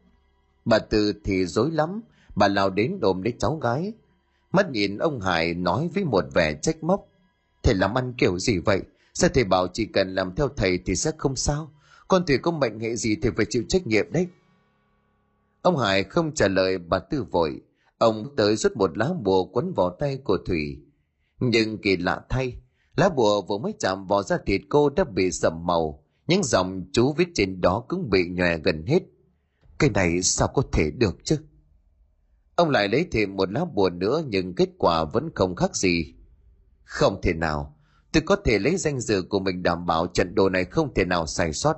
bà từ thì dối lắm bà lao đến ôm lấy cháu gái mắt nhìn ông hải nói với một vẻ trách móc thầy làm ăn kiểu gì vậy Sao thầy bảo chỉ cần làm theo thầy thì sẽ không sao? Con Thủy có mệnh hệ gì thì phải chịu trách nhiệm đấy. Ông Hải không trả lời bà Tư vội. Ông tới rút một lá bùa quấn vào tay của Thủy. Nhưng kỳ lạ thay, lá bùa vừa mới chạm vào da thịt cô đã bị sầm màu. Những dòng chú viết trên đó cũng bị nhòe gần hết. Cái này sao có thể được chứ? Ông lại lấy thêm một lá bùa nữa nhưng kết quả vẫn không khác gì. Không thể nào, tôi có thể lấy danh dự của mình đảm bảo trận đồ này không thể nào sai sót.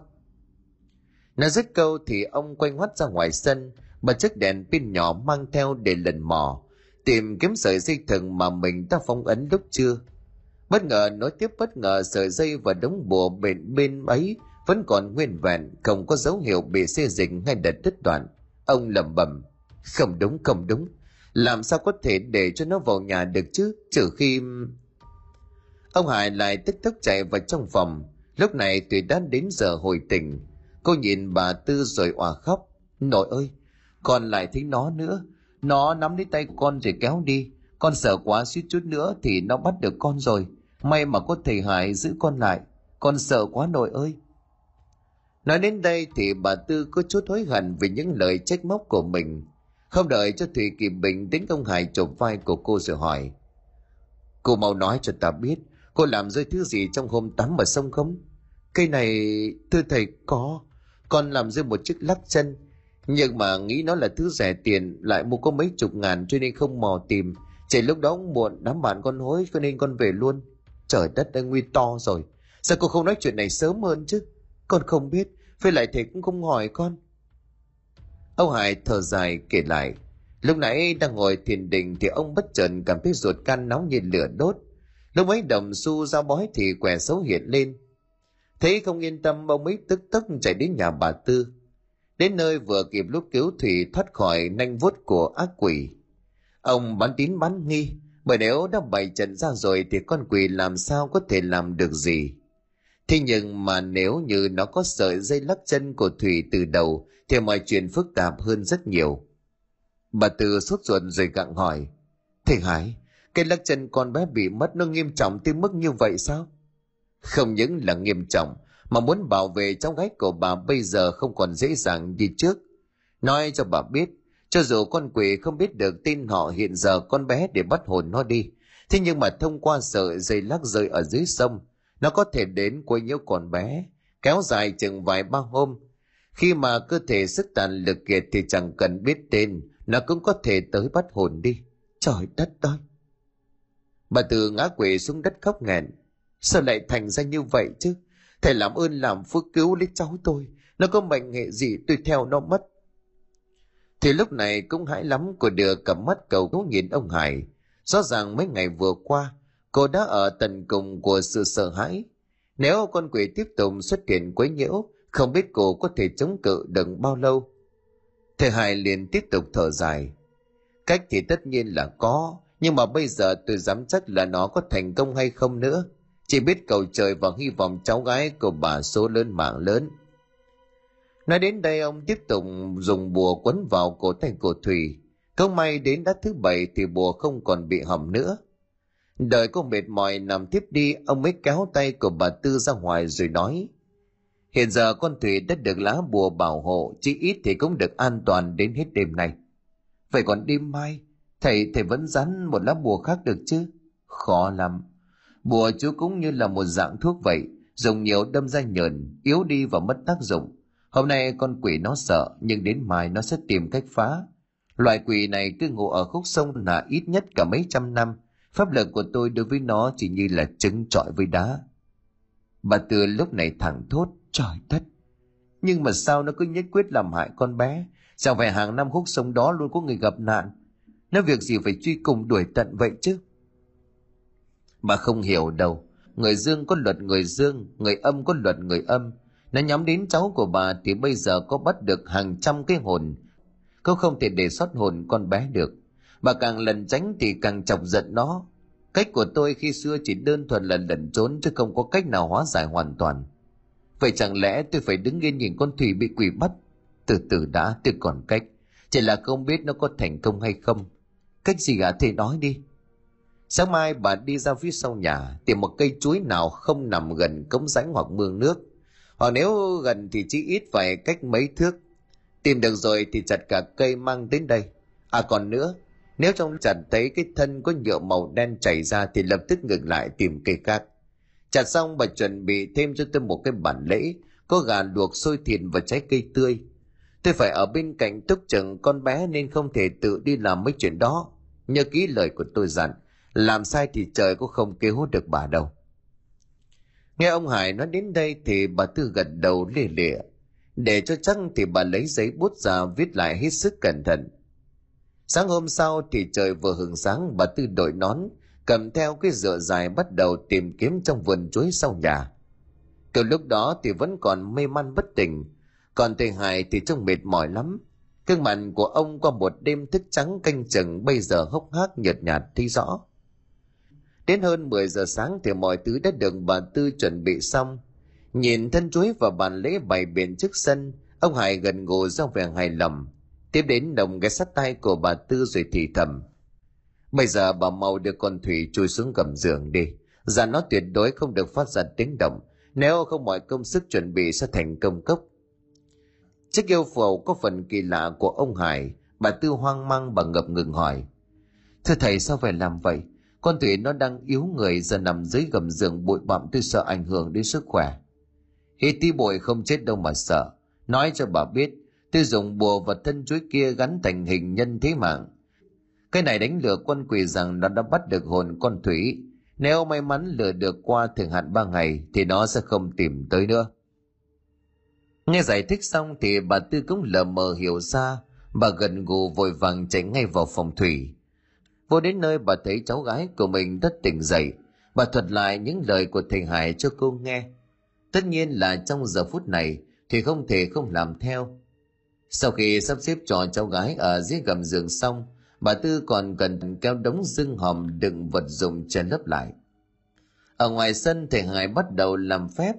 Nói dứt câu thì ông quay ngoắt ra ngoài sân, bật chiếc đèn pin nhỏ mang theo để lần mò, tìm kiếm sợi dây thừng mà mình đã phong ấn lúc chưa. Bất ngờ nói tiếp bất ngờ sợi dây và đống bùa bên bên ấy vẫn còn nguyên vẹn, không có dấu hiệu bị xê dịch hay đứt đứt đoạn. Ông lẩm bẩm, không đúng không đúng, làm sao có thể để cho nó vào nhà được chứ, trừ khi... Ông Hải lại tức tốc chạy vào trong phòng, lúc này tuổi đã đến giờ hồi tỉnh, Cô nhìn bà Tư rồi òa khóc. Nội ơi, con lại thấy nó nữa. Nó nắm lấy tay con rồi kéo đi. Con sợ quá suýt chút nữa thì nó bắt được con rồi. May mà có thầy Hải giữ con lại. Con sợ quá nội ơi. Nói đến đây thì bà Tư có chút hối hận vì những lời trách móc của mình. Không đợi cho Thủy kịp bình đến ông Hải chộp vai của cô rồi hỏi. Cô mau nói cho ta biết, cô làm rơi thứ gì trong hôm tắm ở sông không? Cây này, thưa thầy, có con làm rơi một chiếc lắc chân nhưng mà nghĩ nó là thứ rẻ tiền lại mua có mấy chục ngàn cho nên không mò tìm chỉ lúc đó muộn đám bạn con hối cho nên con về luôn trời đất đã nguy to rồi. Sao cô không nói chuyện này sớm hơn chứ? Con không biết với lại thầy cũng không hỏi con. Ông hải thở dài kể lại. Lúc nãy đang ngồi thiền định thì ông bất chợt cảm thấy ruột gan nóng như lửa đốt. Lúc ấy đồng xu ra bói thì quẻ xấu hiện lên. Thấy không yên tâm ông ấy tức tức chạy đến nhà bà Tư. Đến nơi vừa kịp lúc cứu Thủy thoát khỏi nanh vuốt của ác quỷ. Ông bán tín bán nghi, bởi nếu đã bày trận ra rồi thì con quỷ làm sao có thể làm được gì. Thế nhưng mà nếu như nó có sợi dây lắc chân của Thủy từ đầu thì mọi chuyện phức tạp hơn rất nhiều. Bà Tư sốt ruột rồi gặng hỏi. Thầy Hải, cái lắc chân con bé bị mất nó nghiêm trọng tới mức như vậy sao? Không những là nghiêm trọng, mà muốn bảo vệ cháu gái của bà bây giờ không còn dễ dàng như trước. Nói cho bà biết, cho dù con quỷ không biết được tin họ hiện giờ con bé để bắt hồn nó đi, thế nhưng mà thông qua sợi dây lắc rơi ở dưới sông, nó có thể đến quấy nhiễu con bé, kéo dài chừng vài ba hôm. Khi mà cơ thể sức tàn lực kiệt thì chẳng cần biết tên, nó cũng có thể tới bắt hồn đi. Trời đất ơi! Bà từ ngã quỷ xuống đất khóc nghẹn, Sao lại thành ra như vậy chứ? Thầy làm ơn làm phước cứu lấy cháu tôi. Nó có mệnh nghệ gì tôi theo nó mất. Thì lúc này cũng hãi lắm cô đưa cầm mắt cầu cứu nhìn ông Hải. Rõ ràng mấy ngày vừa qua, cô đã ở tận cùng của sự sợ hãi. Nếu con quỷ tiếp tục xuất hiện quấy nhiễu, không biết cô có thể chống cự được bao lâu. Thầy Hải liền tiếp tục thở dài. Cách thì tất nhiên là có, nhưng mà bây giờ tôi dám chắc là nó có thành công hay không nữa chỉ biết cầu trời và hy vọng cháu gái của bà số lớn mạng lớn nói đến đây ông tiếp tục dùng bùa quấn vào cổ tay của thủy không may đến đã thứ bảy thì bùa không còn bị hỏng nữa. Đợi cô mệt mỏi nằm tiếp đi ông mới kéo tay của bà tư ra ngoài rồi nói hiện giờ con thủy đã được lá bùa bảo hộ chỉ ít thì cũng được an toàn đến hết đêm này vậy còn đêm mai thầy thầy vẫn rắn một lá bùa khác được chứ? Khó lắm. Bùa chú cũng như là một dạng thuốc vậy, dùng nhiều đâm ra nhờn, yếu đi và mất tác dụng. Hôm nay con quỷ nó sợ, nhưng đến mai nó sẽ tìm cách phá. Loại quỷ này cứ ngủ ở khúc sông là ít nhất cả mấy trăm năm. Pháp lực của tôi đối với nó chỉ như là trứng trọi với đá. Bà Tư lúc này thẳng thốt, trời đất. Nhưng mà sao nó cứ nhất quyết làm hại con bé? Chẳng phải hàng năm khúc sông đó luôn có người gặp nạn. Nó việc gì phải truy cùng đuổi tận vậy chứ? Bà không hiểu đâu. Người dương có luật người dương, người âm có luật người âm. Nó nhắm đến cháu của bà thì bây giờ có bắt được hàng trăm cái hồn. Cô không thể để sót hồn con bé được. Bà càng lần tránh thì càng chọc giận nó. Cách của tôi khi xưa chỉ đơn thuần là lẩn trốn chứ không có cách nào hóa giải hoàn toàn. Vậy chẳng lẽ tôi phải đứng yên nhìn con Thủy bị quỷ bắt? Từ từ đã, tôi còn cách. Chỉ là không biết nó có thành công hay không. Cách gì gã thầy nói đi. Sáng mai bà đi ra phía sau nhà tìm một cây chuối nào không nằm gần cống rãnh hoặc mương nước. Hoặc nếu gần thì chỉ ít phải cách mấy thước. Tìm được rồi thì chặt cả cây mang đến đây. À còn nữa, nếu trong chặt thấy cái thân có nhựa màu đen chảy ra thì lập tức ngừng lại tìm cây khác. Chặt xong bà chuẩn bị thêm cho tôi một cái bản lễ, có gà luộc sôi thịt và trái cây tươi. Tôi phải ở bên cạnh túc chừng con bé nên không thể tự đi làm mấy chuyện đó. Nhớ kỹ lời của tôi dặn, làm sai thì trời cũng không kêu hút được bà đâu. Nghe ông Hải nói đến đây thì bà Tư gật đầu lìa lịa. Để cho chắc thì bà lấy giấy bút ra viết lại hết sức cẩn thận. Sáng hôm sau thì trời vừa hừng sáng bà Tư đội nón, cầm theo cái dựa dài bắt đầu tìm kiếm trong vườn chuối sau nhà. Từ lúc đó thì vẫn còn mê man bất tỉnh, còn thầy Hải thì trông mệt mỏi lắm. Cương mặt của ông qua một đêm thức trắng canh chừng bây giờ hốc hác nhợt nhạt thấy rõ. Đến hơn 10 giờ sáng thì mọi thứ đã được bà Tư chuẩn bị xong. Nhìn thân chuối và bàn lễ bày biện trước sân, ông Hải gần gù do vẻ hài lòng. Tiếp đến đồng ghé sắt tay của bà Tư rồi thì thầm. Bây giờ bà mau đưa con Thủy chui xuống gầm giường đi. Dạ nó tuyệt đối không được phát ra tiếng động. Nếu không mọi công sức chuẩn bị sẽ thành công cốc. Chiếc yêu phầu có phần kỳ lạ của ông Hải, bà Tư hoang mang bà ngập ngừng hỏi. Thưa thầy sao phải làm vậy? Con Thủy nó đang yếu người giờ nằm dưới gầm giường bụi bặm tôi sợ ảnh hưởng đến sức khỏe. Hít tí bụi không chết đâu mà sợ. Nói cho bà biết, tôi dùng bùa vật thân chuối kia gắn thành hình nhân thế mạng. Cái này đánh lừa quân quỷ rằng nó đã bắt được hồn con Thủy. Nếu may mắn lừa được qua thời hạn ba ngày thì nó sẽ không tìm tới nữa. Nghe giải thích xong thì bà Tư cũng lờ mờ hiểu ra, bà gần gù vội vàng chạy ngay vào phòng Thủy. Vô đến nơi bà thấy cháu gái của mình rất tỉnh dậy, bà thuật lại những lời của thầy Hải cho cô nghe. Tất nhiên là trong giờ phút này thì không thể không làm theo. Sau khi sắp xếp cho cháu gái ở dưới gầm giường xong, bà Tư còn cần kéo đống dưng hòm đựng vật dụng che lấp lại. Ở ngoài sân thầy Hải bắt đầu làm phép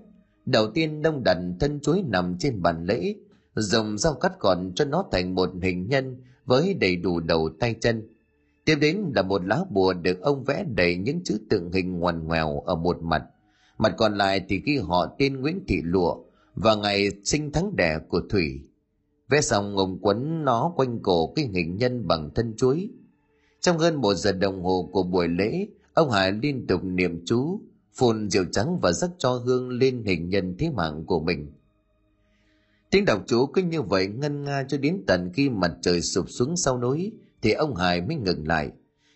Đầu tiên đông đặt thân chuối nằm trên bàn lễ, dùng dao cắt gọn cho nó thành một hình nhân với đầy đủ đầu tay chân. Tiếp đến là một lá bùa được ông vẽ đầy những chữ tượng hình ngoằn ngoèo ở một mặt. Mặt còn lại thì ghi họ tên Nguyễn Thị Lụa và ngày sinh tháng đẻ của Thủy. Vẽ xong ông quấn nó quanh cổ cái hình nhân bằng thân chuối. Trong hơn một giờ đồng hồ của buổi lễ, ông Hải liên tục niệm chú, phun rượu trắng và rắc cho hương lên hình nhân thế mạng của mình. Tiếng đọc chú cứ như vậy ngân nga cho đến tận khi mặt trời sụp xuống sau núi thì ông Hải mới ngừng lại.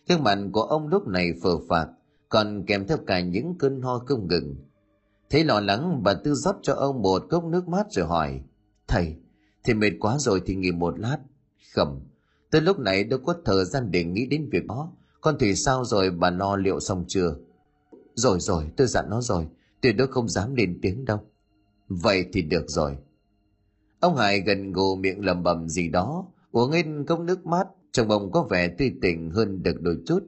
Gương mặt của ông lúc này phờ phạc, còn kèm theo cả những cơn ho không ngừng. Thấy lo lắng, bà Tư rót cho ông một cốc nước mát rồi hỏi, Thầy, thì mệt quá rồi thì nghỉ một lát. Khẩm, tới lúc này đâu có thời gian để nghĩ đến việc đó. Con Thủy sao rồi bà lo liệu xong chưa? Rồi rồi, tôi dặn nó rồi, tuyệt đối không dám lên tiếng đâu. Vậy thì được rồi. Ông Hải gần gù miệng lầm bầm gì đó, uống hết cốc nước mát, trong bồng có vẻ tươi tỉnh hơn được đôi chút.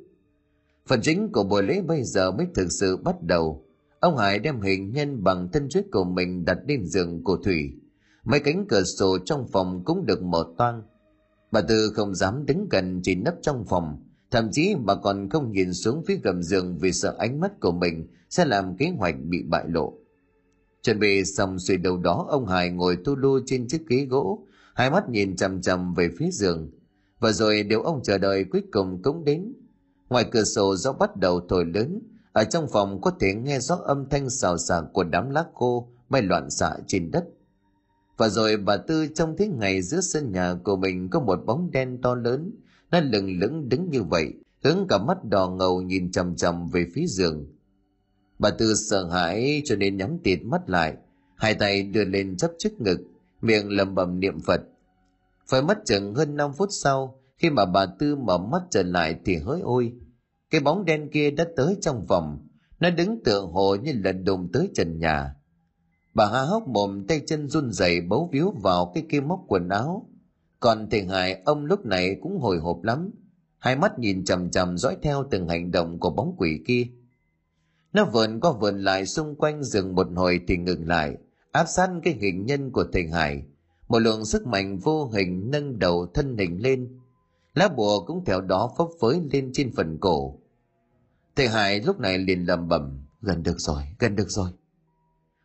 Phần chính của buổi lễ bây giờ mới thực sự bắt đầu. Ông Hải đem hình nhân bằng thân huyết của mình đặt lên giường của Thủy. Mấy cánh cửa sổ trong phòng cũng được mở toang. Bà Tư không dám đứng gần chỉ nấp trong phòng, Thậm chí bà còn không nhìn xuống phía gầm giường vì sợ ánh mắt của mình sẽ làm kế hoạch bị bại lộ. Chuẩn bị xong xuôi đầu đó ông Hải ngồi tu lu trên chiếc ghế gỗ, hai mắt nhìn chằm chằm về phía giường. Và rồi điều ông chờ đợi cuối cùng cũng đến. Ngoài cửa sổ gió bắt đầu thổi lớn, ở trong phòng có thể nghe rõ âm thanh xào xạc của đám lá khô bay loạn xạ trên đất. Và rồi bà Tư trong thế ngày giữa sân nhà của mình có một bóng đen to lớn, nó lừng lững đứng như vậy, hướng cả mắt đỏ ngầu nhìn chằm chằm về phía giường. Bà Tư sợ hãi cho nên nhắm tịt mắt lại, hai tay đưa lên chấp trước ngực, miệng lầm bầm niệm Phật. Phải mất chừng hơn 5 phút sau, khi mà bà Tư mở mắt trở lại thì hỡi ôi, cái bóng đen kia đã tới trong vòng nó đứng tựa hồ như là đụng tới trần nhà. Bà há hốc mồm tay chân run rẩy bấu víu vào cái kia móc quần áo, còn thầy Hải ông lúc này cũng hồi hộp lắm, hai mắt nhìn chằm chằm dõi theo từng hành động của bóng quỷ kia. Nó vườn qua vườn lại xung quanh rừng một hồi thì ngừng lại, áp sát cái hình nhân của thầy Hải. Một lượng sức mạnh vô hình nâng đầu thân hình lên. Lá bùa cũng theo đó phấp phới lên trên phần cổ. thầy hải lúc này liền lầm bầm gần được rồi, gần được rồi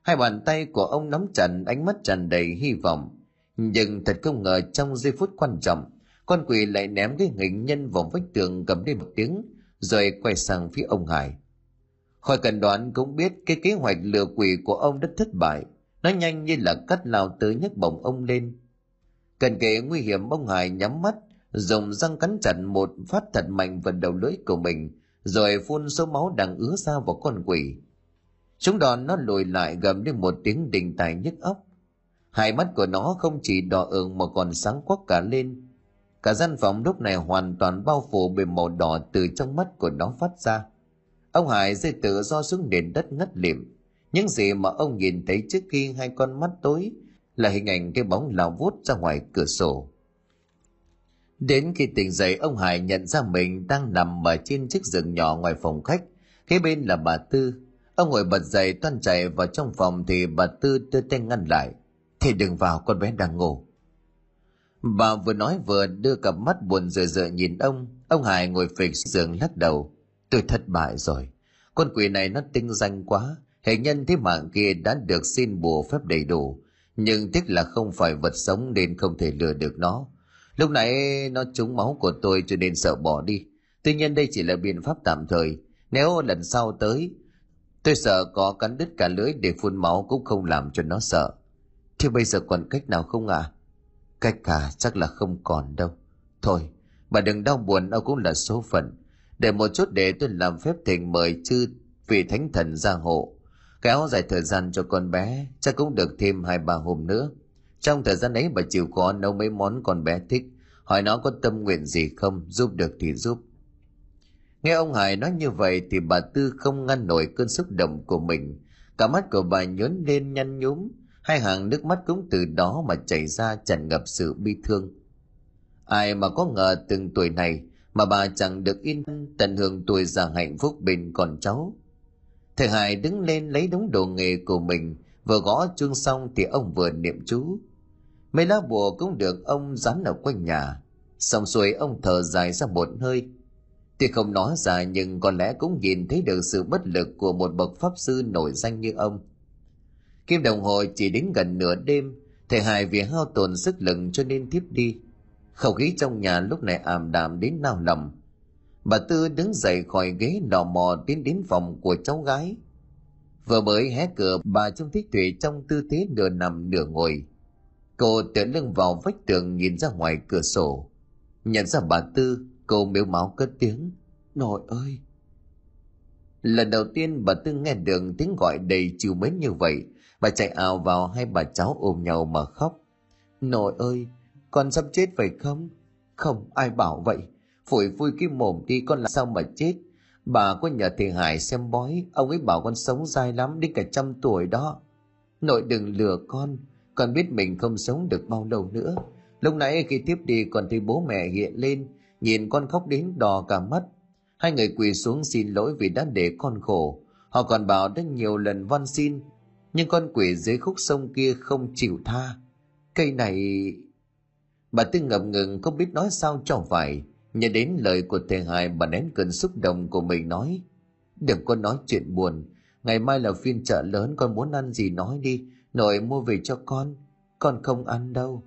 hai bàn tay của ông nắm chặt, ánh mắt tràn đầy hy vọng nhưng thật không ngờ trong giây phút quan trọng, con quỷ lại ném cái hình nhân vào vách tường cầm lên một tiếng, rồi quay sang phía ông hải khỏi cần đoán cũng biết cái kế hoạch lừa quỷ của ông đã thất bại nó nhanh như là cắt lao tới nhấc bổng ông lên. Cần kể nguy hiểm, ông hải nhắm mắt, dùng răng cắn chặt một phát thật mạnh vào đầu lưỡi của mình, rồi phun số máu đang ứa ra vào con quỷ. Chúng đòn nó lùi lại gầm lên một tiếng đình tài nhức óc. Hai mắt của nó không chỉ đỏ ửng mà còn sáng quắc cả lên. Cả gian phòng lúc này hoàn toàn bao phủ bởi màu đỏ từ trong mắt của nó phát ra. Ông hải rơi tự do xuống nền đất ngất lịm những gì mà ông nhìn thấy trước khi hai con mắt tối là hình ảnh cái bóng lao vút ra ngoài cửa sổ. Đến khi tỉnh dậy, ông hải nhận ra mình đang nằm ở trên chiếc giường nhỏ ngoài phòng khách. Kế bên là bà tư. Ông ngồi bật dậy, toan chạy vào trong phòng thì bà tư đưa tay ngăn lại. Thì đừng vào, con bé đang ngủ. Bà vừa nói vừa đưa cặp mắt buồn rười rượi nhìn ông. Ông hải ngồi phịch giường lắc đầu. Tôi thất bại rồi. Con quỷ này nó tinh danh quá hệ nhân thế mạng kia đã được xin bùa phép đầy đủ, nhưng tiếc là không phải vật sống nên không thể lừa được nó. Lúc nãy nó trúng máu của tôi cho nên sợ bỏ đi. Tuy nhiên đây chỉ là biện pháp tạm thời. Nếu lần sau tới, tôi sợ có cắn đứt cả lưới để phun máu cũng không làm cho nó sợ. Thế bây giờ còn cách nào không ạ? À? cách cả chắc là không còn đâu. Thôi, bà đừng đau buồn đâu cũng là số phận. Để một chút để tôi làm phép thỉnh mời chư vị thánh thần gia hộ kéo dài thời gian cho con bé, chắc cũng được thêm hai ba hôm nữa. Trong thời gian ấy bà chịu khó nấu mấy món con bé thích, hỏi nó có tâm nguyện gì không, giúp được thì giúp. Nghe ông hải nói như vậy thì bà tư không ngăn nổi cơn xúc động của mình. Cả mắt của bà nhớn lên nhăn nhúm, hai hàng nước mắt cũng từ đó mà chảy ra tràn ngập sự bi thương. Ai mà có ngờ từng tuổi này mà bà chẳng được yên tận hưởng tuổi già hạnh phúc bên con cháu thầy hải đứng lên lấy đống đồ nghề của mình, vừa gõ chuông xong thì ông vừa niệm chú. Mấy lá bùa cũng được ông dán ở quanh nhà. Xong xuôi ông thở dài ra một hơi. Tuy không nói ra nhưng có lẽ cũng nhìn thấy được sự bất lực của một bậc pháp sư nổi danh như ông. Kim đồng hồ chỉ đến gần nửa đêm, thầy hải vì hao tổn sức lực cho nên thiếp đi. Khẩu khí trong nhà lúc này ảm đạm đến nao lòng bà tư đứng dậy khỏi ghế lò mò tiến đến phòng của cháu gái. Vừa mới hé cửa, bà trông thấy thủy trong tư thế nửa nằm nửa ngồi. Cô tựa lưng vào vách tường nhìn ra ngoài cửa sổ. Nhận ra bà tư, cô miếu máu cất tiếng. Nội ơi! Lần đầu tiên bà tư nghe được tiếng gọi đầy chiều mến như vậy, bà chạy ào vào hai bà cháu ôm nhau mà khóc. Nội ơi! Con sắp chết phải không? Không ai bảo vậy phổi vui cái mồm đi, con làm sao mà chết? Bà có nhờ thầy hải xem bói, ông ấy bảo con sống dài lắm, đến cả trăm tuổi đó. Nội đừng lừa con con biết mình không sống được bao lâu nữa. Lúc nãy khi tiếp đi, còn thấy bố mẹ hiện lên, nhìn con khóc đến đỏ cả mắt. Hai người quỳ xuống xin lỗi vì đã để con khổ. Họ còn bảo đã nhiều lần van xin, nhưng con quỷ dưới khúc sông kia không chịu tha. Cây này bà tư ngập ngừng, không biết nói sao cho phải nhớ đến lời của thầy hai bà nén cơn xúc động của mình nói, đừng có nói chuyện buồn. Ngày mai là phiên chợ lớn, con muốn ăn gì nói đi. Nội mua về cho con con không ăn đâu.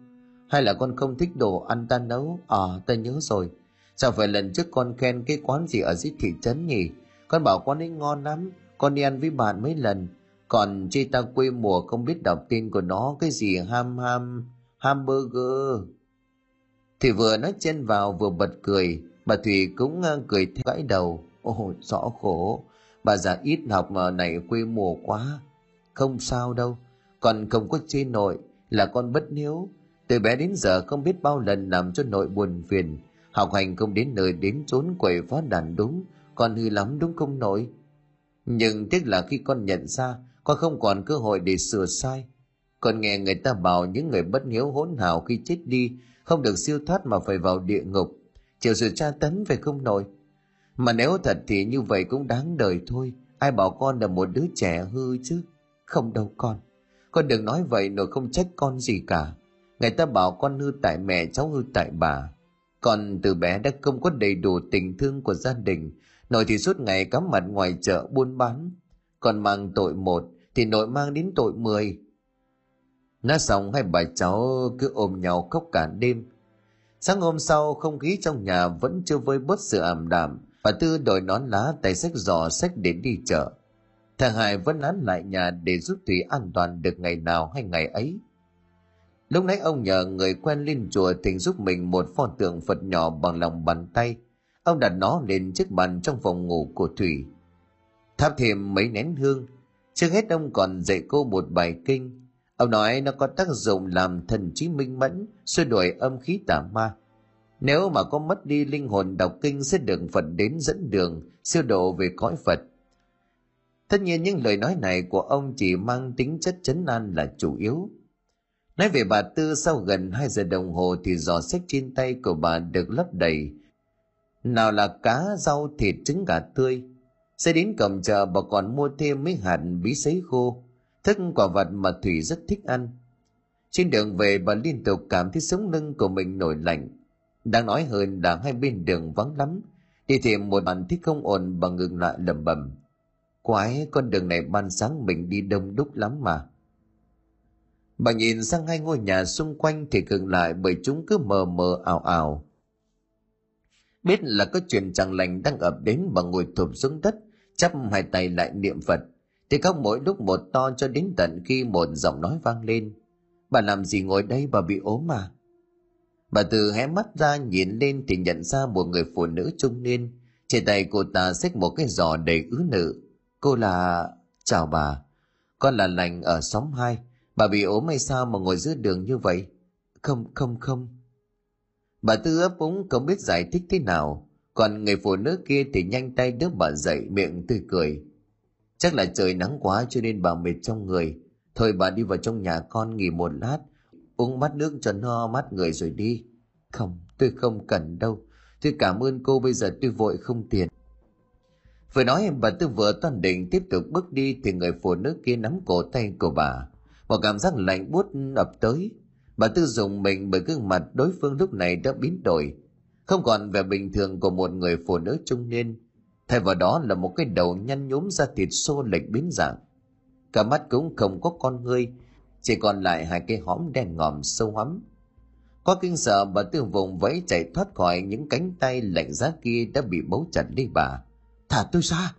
Hay là con không thích đồ ăn ta nấu? À ta nhớ rồi. Sao phải lần trước con khen cái quán gì ở dưới thị trấn nhỉ? Con bảo quán ấy ngon lắm, con đi ăn với bạn mấy lần. Còn chi ta quê mùa không biết đọc tin của nó cái gì ham ham, hamburger thì vừa nói chen vào vừa bật cười. Bà thủy cũng cười theo gãi đầu. Ồ, rõ khổ. Bà già ít học mà này quê mùa quá. Không sao đâu. Còn không có chê nội là con bất hiếu từ bé đến giờ không biết bao lần làm cho nội buồn phiền. Học hành không đến nơi đến trốn quậy phá đàn đúng. Con hư lắm đúng không nội? Nhưng tiếc là khi con nhận ra, con không còn cơ hội để sửa sai. Con nghe người ta bảo những người bất hiếu hỗn hào khi chết đi không được siêu thoát mà phải vào địa ngục. Chịu sự tra tấn về không nổi. Mà nếu thật thì như vậy cũng đáng đời thôi. Ai bảo con là một đứa trẻ hư chứ? Không đâu con. Con đừng nói vậy nội không trách con gì cả. Người ta bảo con hư tại mẹ cháu hư tại bà. Còn từ bé đã không có đầy đủ tình thương của gia đình, nội thì suốt ngày cắm mặt ngoài chợ buôn bán. Còn mang tội một thì nội mang đến tội mười. Nói xong hai bà cháu cứ ôm nhau khóc cả đêm. Sáng hôm sau, không khí trong nhà vẫn chưa vơi bớt sự ảm đạm. Bà Tư đổi nón lá tay sách giỏ sách để đi chợ. Thằng Hải vẫn nán lại nhà để giúp Thủy an toàn được ngày nào hay ngày ấy. Lúc nãy ông nhờ người quen lên chùa thỉnh giúp mình một pho tượng Phật nhỏ bằng lòng bàn tay. Ông đặt nó lên chiếc bàn trong phòng ngủ của Thủy. Thắp thêm mấy nén hương. Trước hết ông còn dạy cô một bài kinh. Ông nói nó có tác dụng làm thần trí minh mẫn, xua đuổi âm khí tà ma. Nếu mà có mất đi linh hồn đọc kinh sẽ được Phật đến dẫn đường, siêu độ về cõi Phật. Tất nhiên những lời nói này của ông chỉ mang tính chất chấn an là chủ yếu. Nói về bà Tư sau gần 2 giờ đồng hồ thì giò sách trên tay của bà được lấp đầy. Nào là cá, rau, thịt, trứng gà tươi. Sẽ đến cầm chợ bà còn mua thêm mấy hạt bí sấy khô, thức quả vật mà Thủy rất thích ăn. Trên đường về bà liên tục cảm thấy sống lưng của mình nổi lạnh. Đang nói hơn là hai bên đường vắng lắm. Đi tìm một bàn thích không ổn bà ngừng lại lầm bầm. Quái, con đường này ban sáng mình đi đông đúc lắm mà. Bà nhìn sang hai ngôi nhà xung quanh thì ngừng lại bởi chúng cứ mờ mờ ảo ảo. Biết là có chuyện chẳng lành đang ập đến bà ngồi thụp xuống đất, chắp hai tay lại niệm Phật. Tiếng khóc mỗi lúc một to cho đến tận khi một giọng nói vang lên. Bà làm gì ngồi đây bà bị ốm mà. Bà từ hé mắt ra nhìn lên thì nhận ra một người phụ nữ trung niên. Trên tay cô ta xách một cái giò đầy ứ nữ. Cô là... Chào bà. Con là lành ở xóm 2. Bà bị ốm hay sao mà ngồi giữa đường như vậy? Không, không, không. Bà Tư ấp úng không biết giải thích thế nào. Còn người phụ nữ kia thì nhanh tay đưa bà dậy miệng tươi cười. Chắc là trời nắng quá cho nên bà mệt trong người. Thôi bà đi vào trong nhà con nghỉ một lát. Uống bát nước cho no mắt người rồi đi. Không, tôi không cần đâu. Tôi cảm ơn cô bây giờ tôi vội không tiền. Vừa nói em bà Tư vừa toàn định tiếp tục bước đi thì người phụ nữ kia nắm cổ tay của bà. Một cảm giác lạnh buốt ập tới. Bà Tư dùng mình bởi gương mặt đối phương lúc này đã biến đổi. Không còn vẻ bình thường của một người phụ nữ trung niên. Thay vào đó là một cái đầu nhăn nhúm ra thịt xô lệch biến dạng. Cả mắt cũng không có con ngươi, chỉ còn lại hai cái hõm đen ngòm sâu hắm. Có kinh sợ bà Tư vùng vẫy chạy thoát khỏi những cánh tay lạnh giá kia đã bị bấu chặt đi bà. Thả tôi ra!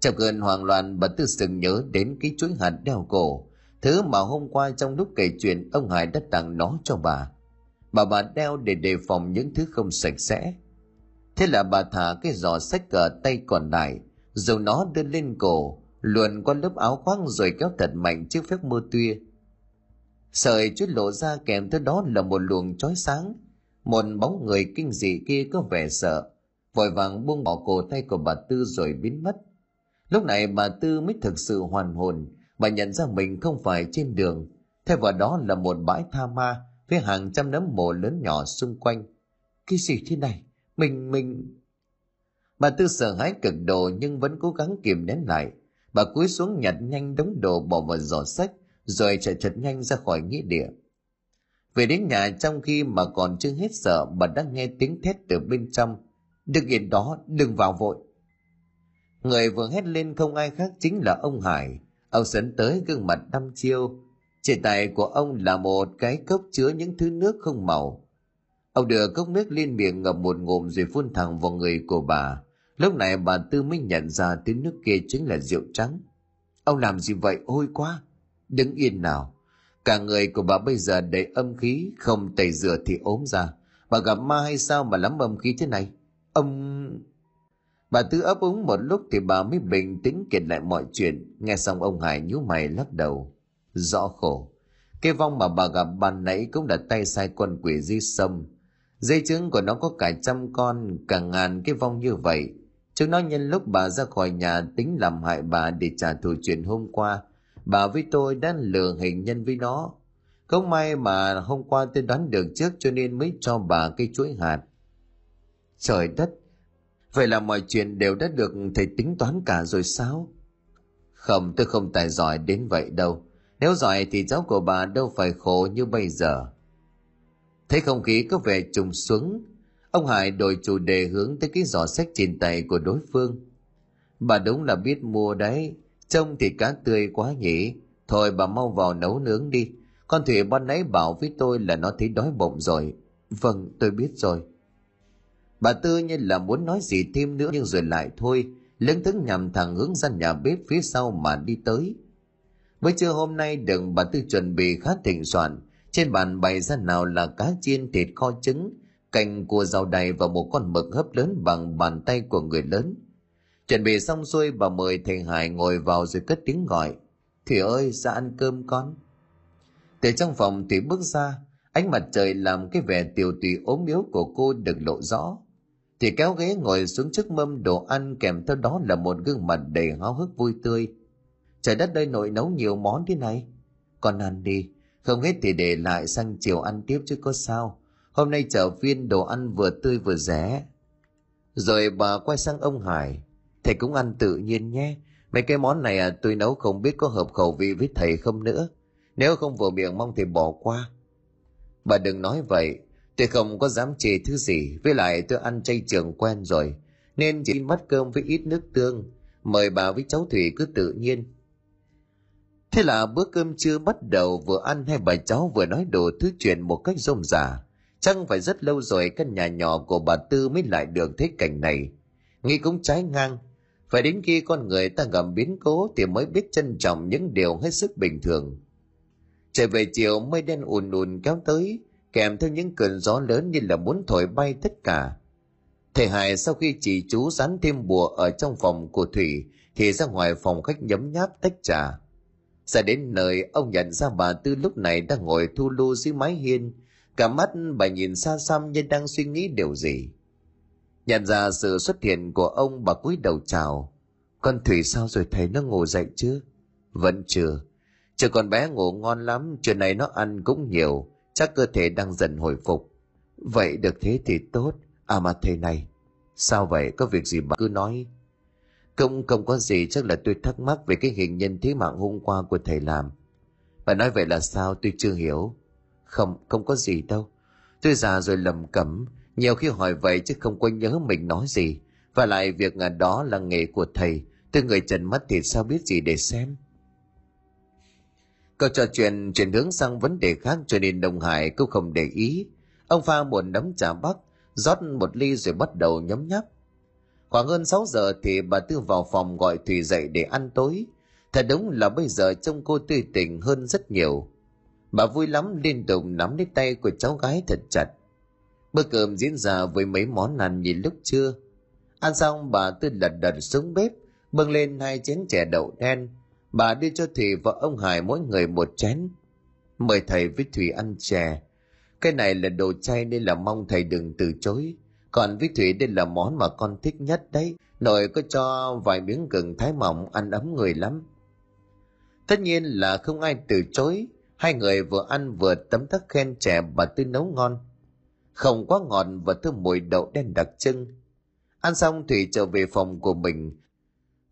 Trong cơn hoang loạn bà Tư sừng nhớ đến cái chuỗi hạt đeo cổ Thứ mà hôm qua trong lúc kể chuyện ông Hải đã tặng nó cho bà. Bà bà đeo để đề phòng những thứ không sạch sẽ. Thế là bà thả cái giỏ sách ở tay còn lại, rồi nó đưa lên cổ, luồn qua lớp áo khoác rồi kéo thật mạnh chiếc phép mưa tuya. Sợi chút lộ ra kèm theo đó là một luồng chói sáng. Một bóng người kinh dị kia có vẻ sợ, vội vàng buông bỏ cổ tay của bà Tư rồi biến mất. Lúc này bà Tư mới thực sự hoàn hồn, bà nhận ra mình không phải trên đường thay vào đó là một bãi tha ma với hàng trăm nấm mồ lớn nhỏ xung quanh cái gì thế này mình mình. Bà tư sợ hãi cực độ nhưng vẫn cố gắng kìm nén lại. Bà cúi xuống nhặt nhanh đống đồ bỏ vào giỏ sách, rồi chạy thật nhanh ra khỏi nghĩa địa. Về đến nhà, trong khi mà còn chưa hết sợ, bà đã nghe tiếng thét từ bên trong. Đừng yên đó, đừng vào vội. Người vừa hét lên không ai khác chính là ông hải. Ông sấn tới gương mặt đăm chiêu. Trên tay của ông là một cái cốc chứa những thứ nước không màu. Ông đưa cốc nước lên miệng ngập một ngụm rồi phun thẳng vào người của bà. Lúc này bà Tư mới nhận ra tiếng nước kia chính là rượu trắng. Ông làm gì vậy ôi quá. Đứng yên nào. Cả người của bà bây giờ đầy âm khí, không tẩy rửa thì ốm ra. Bà gặp ma hay sao mà lắm âm khí thế này? Ông... Bà Tư ấp úng một lúc thì bà mới bình tĩnh kể lại mọi chuyện. Nghe xong ông Hải nhíu mày lắc đầu. Rõ khổ. Cái vong mà bà gặp ban nãy cũng đã tay sai quân quỷ di sâm Dây trứng của nó có cả trăm con, cả ngàn cái vong như vậy. Chúng nó nhân lúc bà ra khỏi nhà tính làm hại bà để trả thù chuyện hôm qua. Bà với tôi đã lừa hình nhân với nó. Không may mà hôm qua tôi đoán được trước cho nên mới cho bà cái chuỗi hạt. Trời đất, Vậy là mọi chuyện đều đã được thầy tính toán cả rồi sao? Không, tôi không tài giỏi đến vậy đâu. Nếu giỏi thì cháu của bà đâu phải khổ như bây giờ thấy không khí có vẻ trùng xuống, ông hải đổi chủ đề hướng tới cái giỏ sách trên tay của đối phương. Bà đúng là biết mua đấy, trông thì cá tươi quá nhỉ. Thôi bà mau vào nấu nướng đi. Con thủy ban nãy bảo với tôi là nó thấy đói bụng rồi. Vâng tôi biết rồi. Bà tư như là muốn nói gì thêm nữa nhưng rồi lại thôi lưng thức nhằm thẳng hướng ra nhà bếp phía sau mà đi tới. Bữa trưa hôm nay đừng bà tư chuẩn bị khá thịnh soạn trên bàn bày ra nào là cá chiên, thịt kho trứng canh cua rau đầy và một con mực hấp lớn bằng bàn tay của người lớn. Chuẩn bị xong xuôi, bà mời thầy hải ngồi vào rồi cất tiếng gọi. Thủy ơi, ra ăn cơm con. Từ trong phòng thủy bước ra, ánh mặt trời làm cái vẻ tiều tụy ốm yếu của cô được lộ rõ. Thì kéo ghế ngồi xuống trước mâm đồ ăn kèm theo đó là một gương mặt đầy háo hức vui tươi. Trời đất đây nội nấu nhiều món thế này. Con ăn đi không hết thì để lại sang chiều ăn tiếp chứ có sao. Hôm nay chợ phiên đồ ăn vừa tươi vừa rẻ. Rồi bà quay sang ông hải. Thầy cũng ăn tự nhiên nhé. Mấy cái món này à, tôi nấu không biết có hợp khẩu vị với thầy không nữa. Nếu không vừa miệng mong thầy bỏ qua. Bà đừng nói vậy. Tôi không có dám chê thứ gì. Với lại tôi ăn chay trường quen rồi. Nên chỉ mất cơm với ít nước tương. Mời bà với cháu thủy cứ tự nhiên thế là bữa cơm trưa bắt đầu, vừa ăn hai bà cháu vừa nói đồ thứ chuyện một cách rôm rả. Chẳng phải rất lâu rồi căn nhà nhỏ của bà tư mới lại được thế cảnh này. Nghĩ cũng trái ngang. Phải đến khi con người ta gặp biến cố thì mới biết trân trọng những điều hết sức bình thường. Trời về chiều, mây đen ùn ùn kéo tới, kèm theo những cơn gió lớn như là muốn thổi bay tất cả. Thầy hải sau khi chỉ chú dán thêm bùa ở trong phòng của thủy, thì ra ngoài phòng khách nhấm nháp tách trà ra đến nơi, ông nhận ra bà tư lúc này đang ngồi thu lu dưới mái hiên. Cả mắt bà nhìn xa xăm như đang suy nghĩ điều gì. Nhận ra sự xuất hiện của ông, bà cúi đầu chào. Con thủy sao rồi thầy nó ngủ dậy chưa vẫn chưa. Chờ con bé ngủ ngon lắm, chuyện này nó ăn cũng nhiều. Chắc cơ thể đang dần hồi phục. Vậy được thế thì tốt. À mà thầy này, sao vậy? Có việc gì bà cứ nói không không có gì chắc là tôi thắc mắc về cái hình nhân thế mạng hôm qua của thầy làm. Bà nói vậy là sao tôi chưa hiểu. Không không có gì đâu. Tôi già rồi lầm cẩm nhiều khi hỏi vậy chứ không có nhớ mình nói gì. Và lại việc đó là nghề của thầy tôi người trần mắt thì sao biết gì để xem? Câu trò chuyện chuyển hướng sang vấn đề khác cho nên đồng Hải cũng không để ý. Ông pha một nấm trà bắc, rót một ly rồi bắt đầu nhấm nháp. Khoảng hơn 6 giờ thì bà Tư vào phòng gọi Thùy dậy để ăn tối. Thật đúng là bây giờ trông cô tươi tỉnh hơn rất nhiều. Bà vui lắm liên tục nắm lấy tay của cháu gái thật chặt. Bữa cơm diễn ra với mấy món ăn như lúc trưa. Ăn xong bà Tư lật đật xuống bếp, bưng lên hai chén chè đậu đen, bà đưa cho thủy và ông hải mỗi người một chén mời thầy với thủy ăn chè cái này là đồ chay nên là mong thầy đừng từ chối còn với thủy đây là món mà con thích nhất đấy. Nội có cho vài miếng gừng thái mỏng ăn ấm người lắm. Tất nhiên là không ai từ chối. Hai người vừa ăn vừa tấm tắc khen trẻ bà tư nấu ngon. Không quá ngọt và thơm mùi đậu đen đặc trưng. Ăn xong thủy trở về phòng của mình.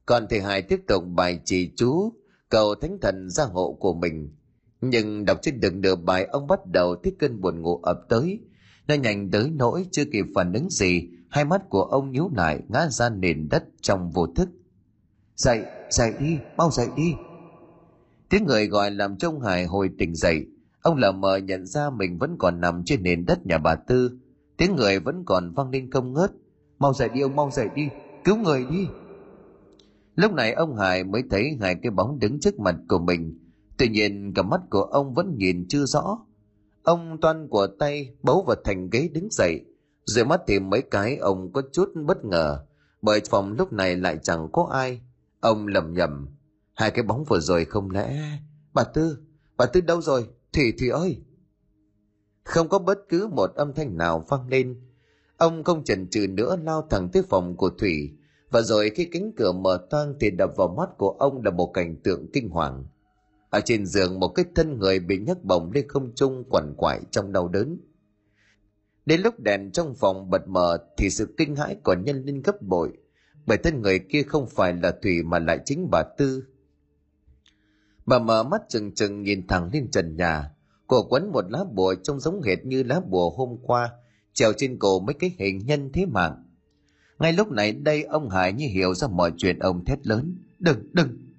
Còn thì Hải tiếp tục bài trì chú, cầu thánh thần gia hộ của mình. Nhưng đọc trên đường nửa bài ông bắt đầu thích cơn buồn ngủ ập tới. Nó nhanh tới nỗi chưa kịp phản ứng gì, hai mắt của ông nhíu lại ngã ra nền đất trong vô thức. Dậy, dậy đi, mau dậy đi. Tiếng người gọi làm trông Hải hồi tỉnh dậy. Ông lờ mờ nhận ra mình vẫn còn nằm trên nền đất nhà bà Tư. Tiếng người vẫn còn vang lên không ngớt. Mau dậy đi ông, mau dậy đi, cứu người đi. Lúc này ông Hải mới thấy hai cái bóng đứng trước mặt của mình. Tuy nhiên cả mắt của ông vẫn nhìn chưa rõ. Ông toan của tay bấu vào thành ghế đứng dậy. Rồi mắt tìm mấy cái ông có chút bất ngờ. Bởi phòng lúc này lại chẳng có ai. Ông lầm nhầm. Hai cái bóng vừa rồi không lẽ... Bà Tư, bà Tư đâu rồi? Thủy Thủy ơi! Không có bất cứ một âm thanh nào vang lên. Ông không chần chừ nữa lao thẳng tới phòng của Thủy và rồi khi cánh cửa mở toang thì đập vào mắt của ông là một cảnh tượng kinh hoàng. Ở trên giường một cái thân người bị nhấc bổng lên không trung quằn quại trong đau đớn. Đến lúc đèn trong phòng bật mờ thì sự kinh hãi còn nhân lên gấp bội, bởi thân người kia không phải là Thủy mà lại chính bà Tư. Bà mở mắt chừng chừng nhìn thẳng lên trần nhà, Cổ quấn một lá bùa trông giống hệt như lá bùa hôm qua, treo trên cổ mấy cái hình nhân thế mạng. Ngay lúc này đây ông Hải như hiểu ra mọi chuyện ông thét lớn. Đừng, đừng!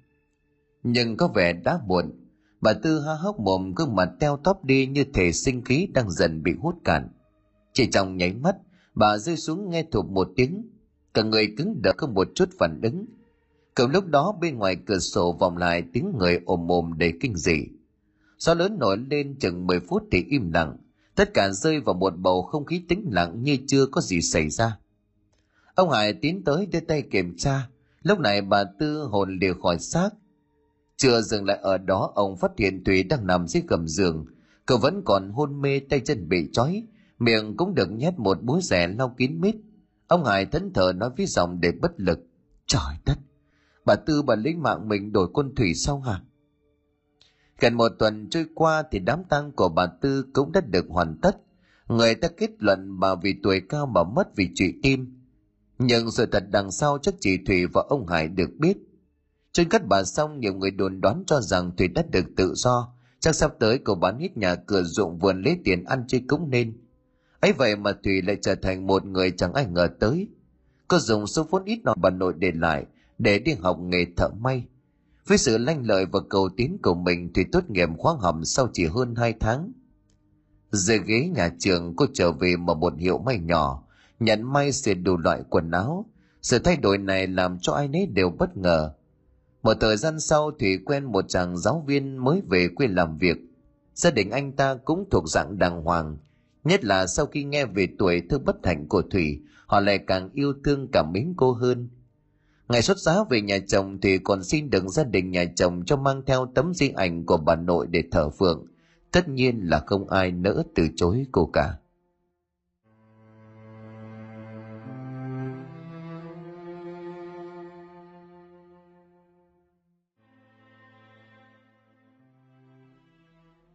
Nhưng có vẻ đã muộn. Bà Tư há hốc mồm gương mặt teo tóp đi như thể sinh khí đang dần bị hút cạn. Chỉ trong nháy mắt, bà rơi xuống nghe thụp một tiếng. Cả người cứng đờ không một chút phản ứng. Cậu lúc đó bên ngoài cửa sổ vòng lại tiếng người ồm ồm đầy kinh dị. Gió lớn nổi lên chừng 10 phút thì im lặng. Tất cả rơi vào một bầu không khí tĩnh lặng như chưa có gì xảy ra. Ông Hải tiến tới đưa tay kiểm tra. Lúc này bà Tư hồn đều khỏi xác. Chưa dừng lại ở đó, ông phát hiện Thủy đang nằm dưới gầm giường. Cậu vẫn còn hôn mê, tay chân bị trói. Miệng cũng được nhét một búa rẻ lau kín mít. Ông Hải thẫn thờ nói với giọng để bất lực. Trời đất! Bà Tư bà lấy mạng mình đổi quân Thủy sau hả? Gần một tuần trôi qua thì đám tang của bà Tư cũng đã được hoàn tất. Người ta kết luận bà vì tuổi cao mà mất vì trụy tim. Nhưng sự thật đằng sau chắc chỉ Thủy và ông Hải được biết. Trên cất bà xong nhiều người đồn đoán cho rằng Thủy đã được tự do. Chắc sắp tới cô bán hết nhà cửa ruộng vườn lấy tiền ăn chơi cũng nên. ấy vậy mà Thủy lại trở thành một người chẳng ai ngờ tới. Cô dùng số vốn ít nọ bà nội để lại để đi học nghề thợ may. Với sự lanh lợi và cầu tín của mình Thủy tốt nghiệp khoáng học sau chỉ hơn 2 tháng. Rời ghế nhà trường cô trở về mở một hiệu may nhỏ, nhận may xịt đủ loại quần áo. Sự thay đổi này làm cho ai nấy đều bất ngờ. Một thời gian sau Thủy quen một chàng giáo viên mới về quê làm việc. Gia đình anh ta cũng thuộc dạng đàng hoàng. Nhất là sau khi nghe về tuổi thơ bất hạnh của Thủy, họ lại càng yêu thương cảm mến cô hơn – Ngày xuất giá về nhà chồng thì còn xin được gia đình nhà chồng cho mang theo tấm di ảnh của bà nội để thờ phượng. Tất nhiên là không ai nỡ từ chối cô cả.